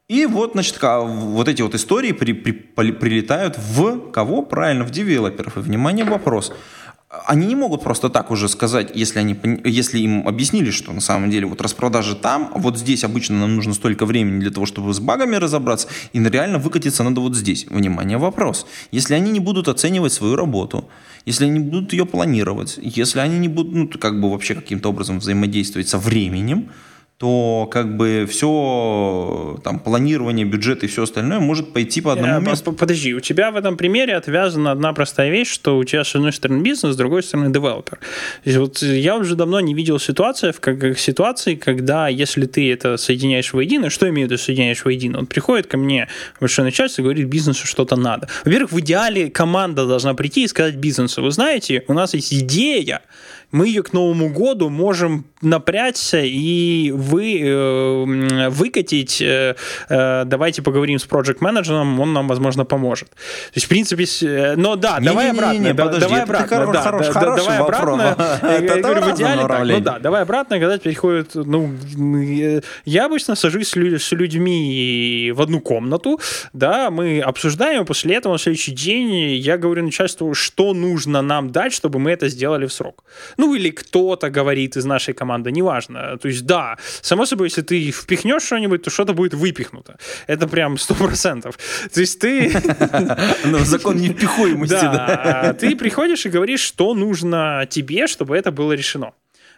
И вот, значит, вот эти вот истории при, при, прилетают в кого? Правильно, в девелоперов. И, внимание, вопрос – они не могут просто так уже сказать, если, они, если им объяснили, что на самом деле вот распродажи там, вот здесь обычно нам нужно столько времени для того, чтобы с багами разобраться, и реально выкатиться надо вот здесь. Внимание, вопрос. Если они не будут оценивать свою работу, если они будут ее планировать, если они не будут, ну, как бы вообще каким-то образом взаимодействовать со временем, то как бы все там планирование, бюджет и все остальное может пойти по одному э, месту. Подожди, у тебя в этом примере отвязана одна простая вещь, что у тебя с одной стороны бизнес, с другой стороны девелопер. Вот я уже давно не видел ситуации, как, ситуации, когда если ты это соединяешь воедино, что имею в виду соединяешь воедино? Он приходит ко мне большое начальство и говорит, бизнесу что-то надо. Во-первых, в идеале команда должна прийти и сказать бизнесу, вы знаете, у нас есть идея, мы ее к Новому году можем напрячься и вы, э, выкатить. Э, э, давайте поговорим с проект менеджером он нам, возможно, поможет. То есть, в принципе, э, но да, не, давай не, обратно. Не, не, подожди, давай обратно. Да, хорош, да, давай обратно. Это говорю, в идеале так, ну да, давай обратно, когда переходит, ну, я обычно сажусь с людьми в одну комнату, да, мы обсуждаем, после этого на следующий день я говорю начальству, что нужно нам дать, чтобы мы это сделали в срок ну или кто-то говорит из нашей команды, неважно. То есть да, Само собой, если ты впихнешь что-нибудь, то что-то будет выпихнуто. Это прям сто процентов. То есть ты... Ну, закон невпихуемости, Да, ты приходишь и говоришь, что нужно тебе, чтобы это было решено.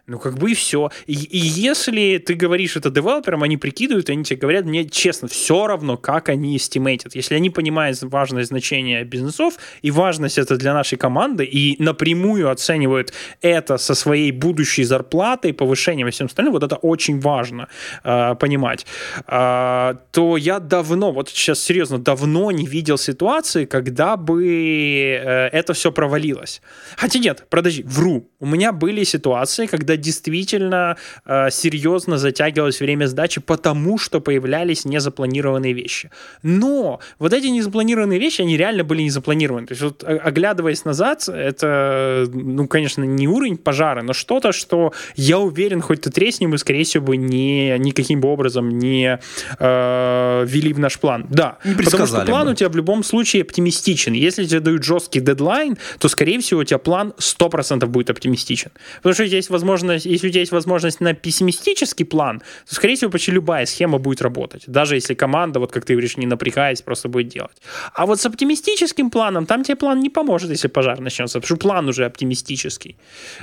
Ну, как бы и все. И, и если ты говоришь это девелоперам, они прикидывают, они тебе говорят, мне честно, все равно, как они эстимейтят. Если они понимают важность значения бизнесов и важность это для нашей команды, и напрямую оценивают это со своей будущей зарплатой, повышением и всем остальным, вот это очень важно э, понимать, э, то я давно, вот сейчас серьезно, давно не видел ситуации, когда бы э, это все провалилось. Хотя нет, подожди, вру. У меня были ситуации, когда действительно э, серьезно затягивалось время сдачи, потому что появлялись незапланированные вещи. Но вот эти незапланированные вещи, они реально были незапланированы. То есть вот о- оглядываясь назад, это, ну, конечно, не уровень пожара, но что-то, что я уверен, хоть ты тресни, мы, скорее всего, бы не, никаким бы образом не э, ввели в наш план. Да, Не потому что план бы. у тебя в любом случае оптимистичен. Если тебе дают жесткий дедлайн, то, скорее всего, у тебя план 100% будет оптимистичен. Потому что есть возможность, если у тебя есть возможность на пессимистический план, то, скорее всего, почти любая схема будет работать. Даже если команда, вот как ты говоришь, не напрягаясь, просто будет делать. А вот с оптимистическим планом, там тебе план не поможет, если пожар начнется, потому что план уже оптимистический.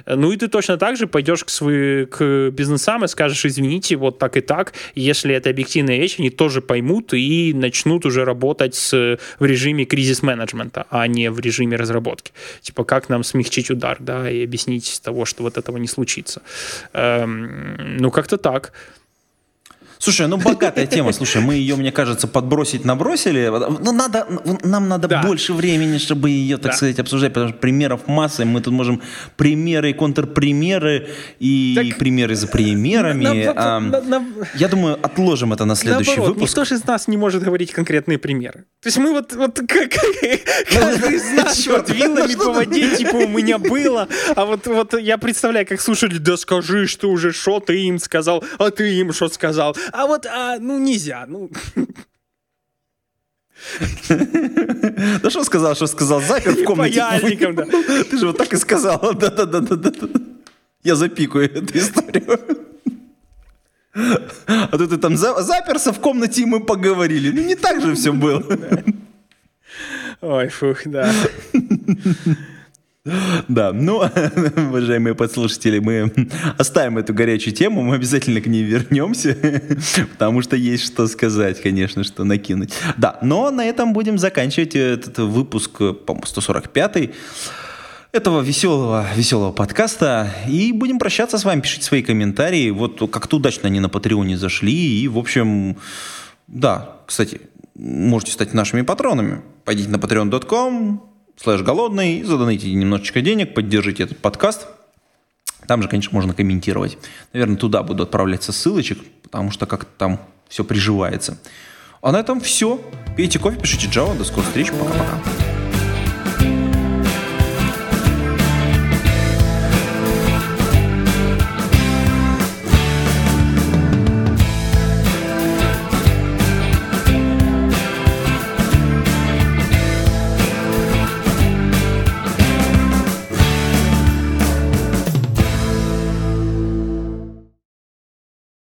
Ну и ты точно так же пойдешь к, свои, к бизнесам и скажешь, извините, вот так и так. Если это объективная вещь, они тоже поймут и начнут уже работать с, в режиме кризис-менеджмента, а не в режиме разработки. Типа, как нам смягчить удар, да, и объяснить того, что вот этого не случится. Эм, ну, как-то так. Слушай, ну богатая тема. Слушай, мы ее, мне кажется, подбросить набросили. Ну, надо, нам надо Да. больше времени, чтобы ее, так Да. сказать, обсуждать, потому что примеров масса. и Мы тут можем примеры и контрпримеры, и Так- примеры за примерами. На- А, на- на- Я думаю, отложим это на следующий Наоборот, выпуск. никто же из нас не может говорить конкретные примеры. То есть мы вот, вот как, каждый из нас вот вилами ну по воде, типа у меня было, а вот, вот я представляю, как слушали, да скажи, что уже, что ты им сказал, а ты им что сказал. А вот, а, ну нельзя, ну... Да что сказал, что сказал? Запер в комнате. Паяльником, да. Ты же вот так и сказал. Да-да-да-да. Я запикаю эту историю. А то ты там за- заперся в комнате, и мы поговорили. Ну, не так же все было. Ой, фух, да. Да, ну, уважаемые подслушатели, мы оставим эту горячую тему, мы обязательно к ней вернемся, потому что есть что сказать, конечно, что накинуть. Да, но на этом будем заканчивать этот выпуск, по-моему, 145-й этого веселого, веселого подкаста. И будем прощаться с вами. Пишите свои комментарии. Вот как-то удачно они на Патреоне зашли. И, в общем, да, кстати, можете стать нашими патронами. Пойдите на patreon.com слэш голодный, задонайте немножечко денег, поддержите этот подкаст. Там же, конечно, можно комментировать. Наверное, туда буду отправляться ссылочек, потому что как-то там все приживается. А на этом все. Пейте кофе, пишите Java. До скорых встреч. Пока-пока.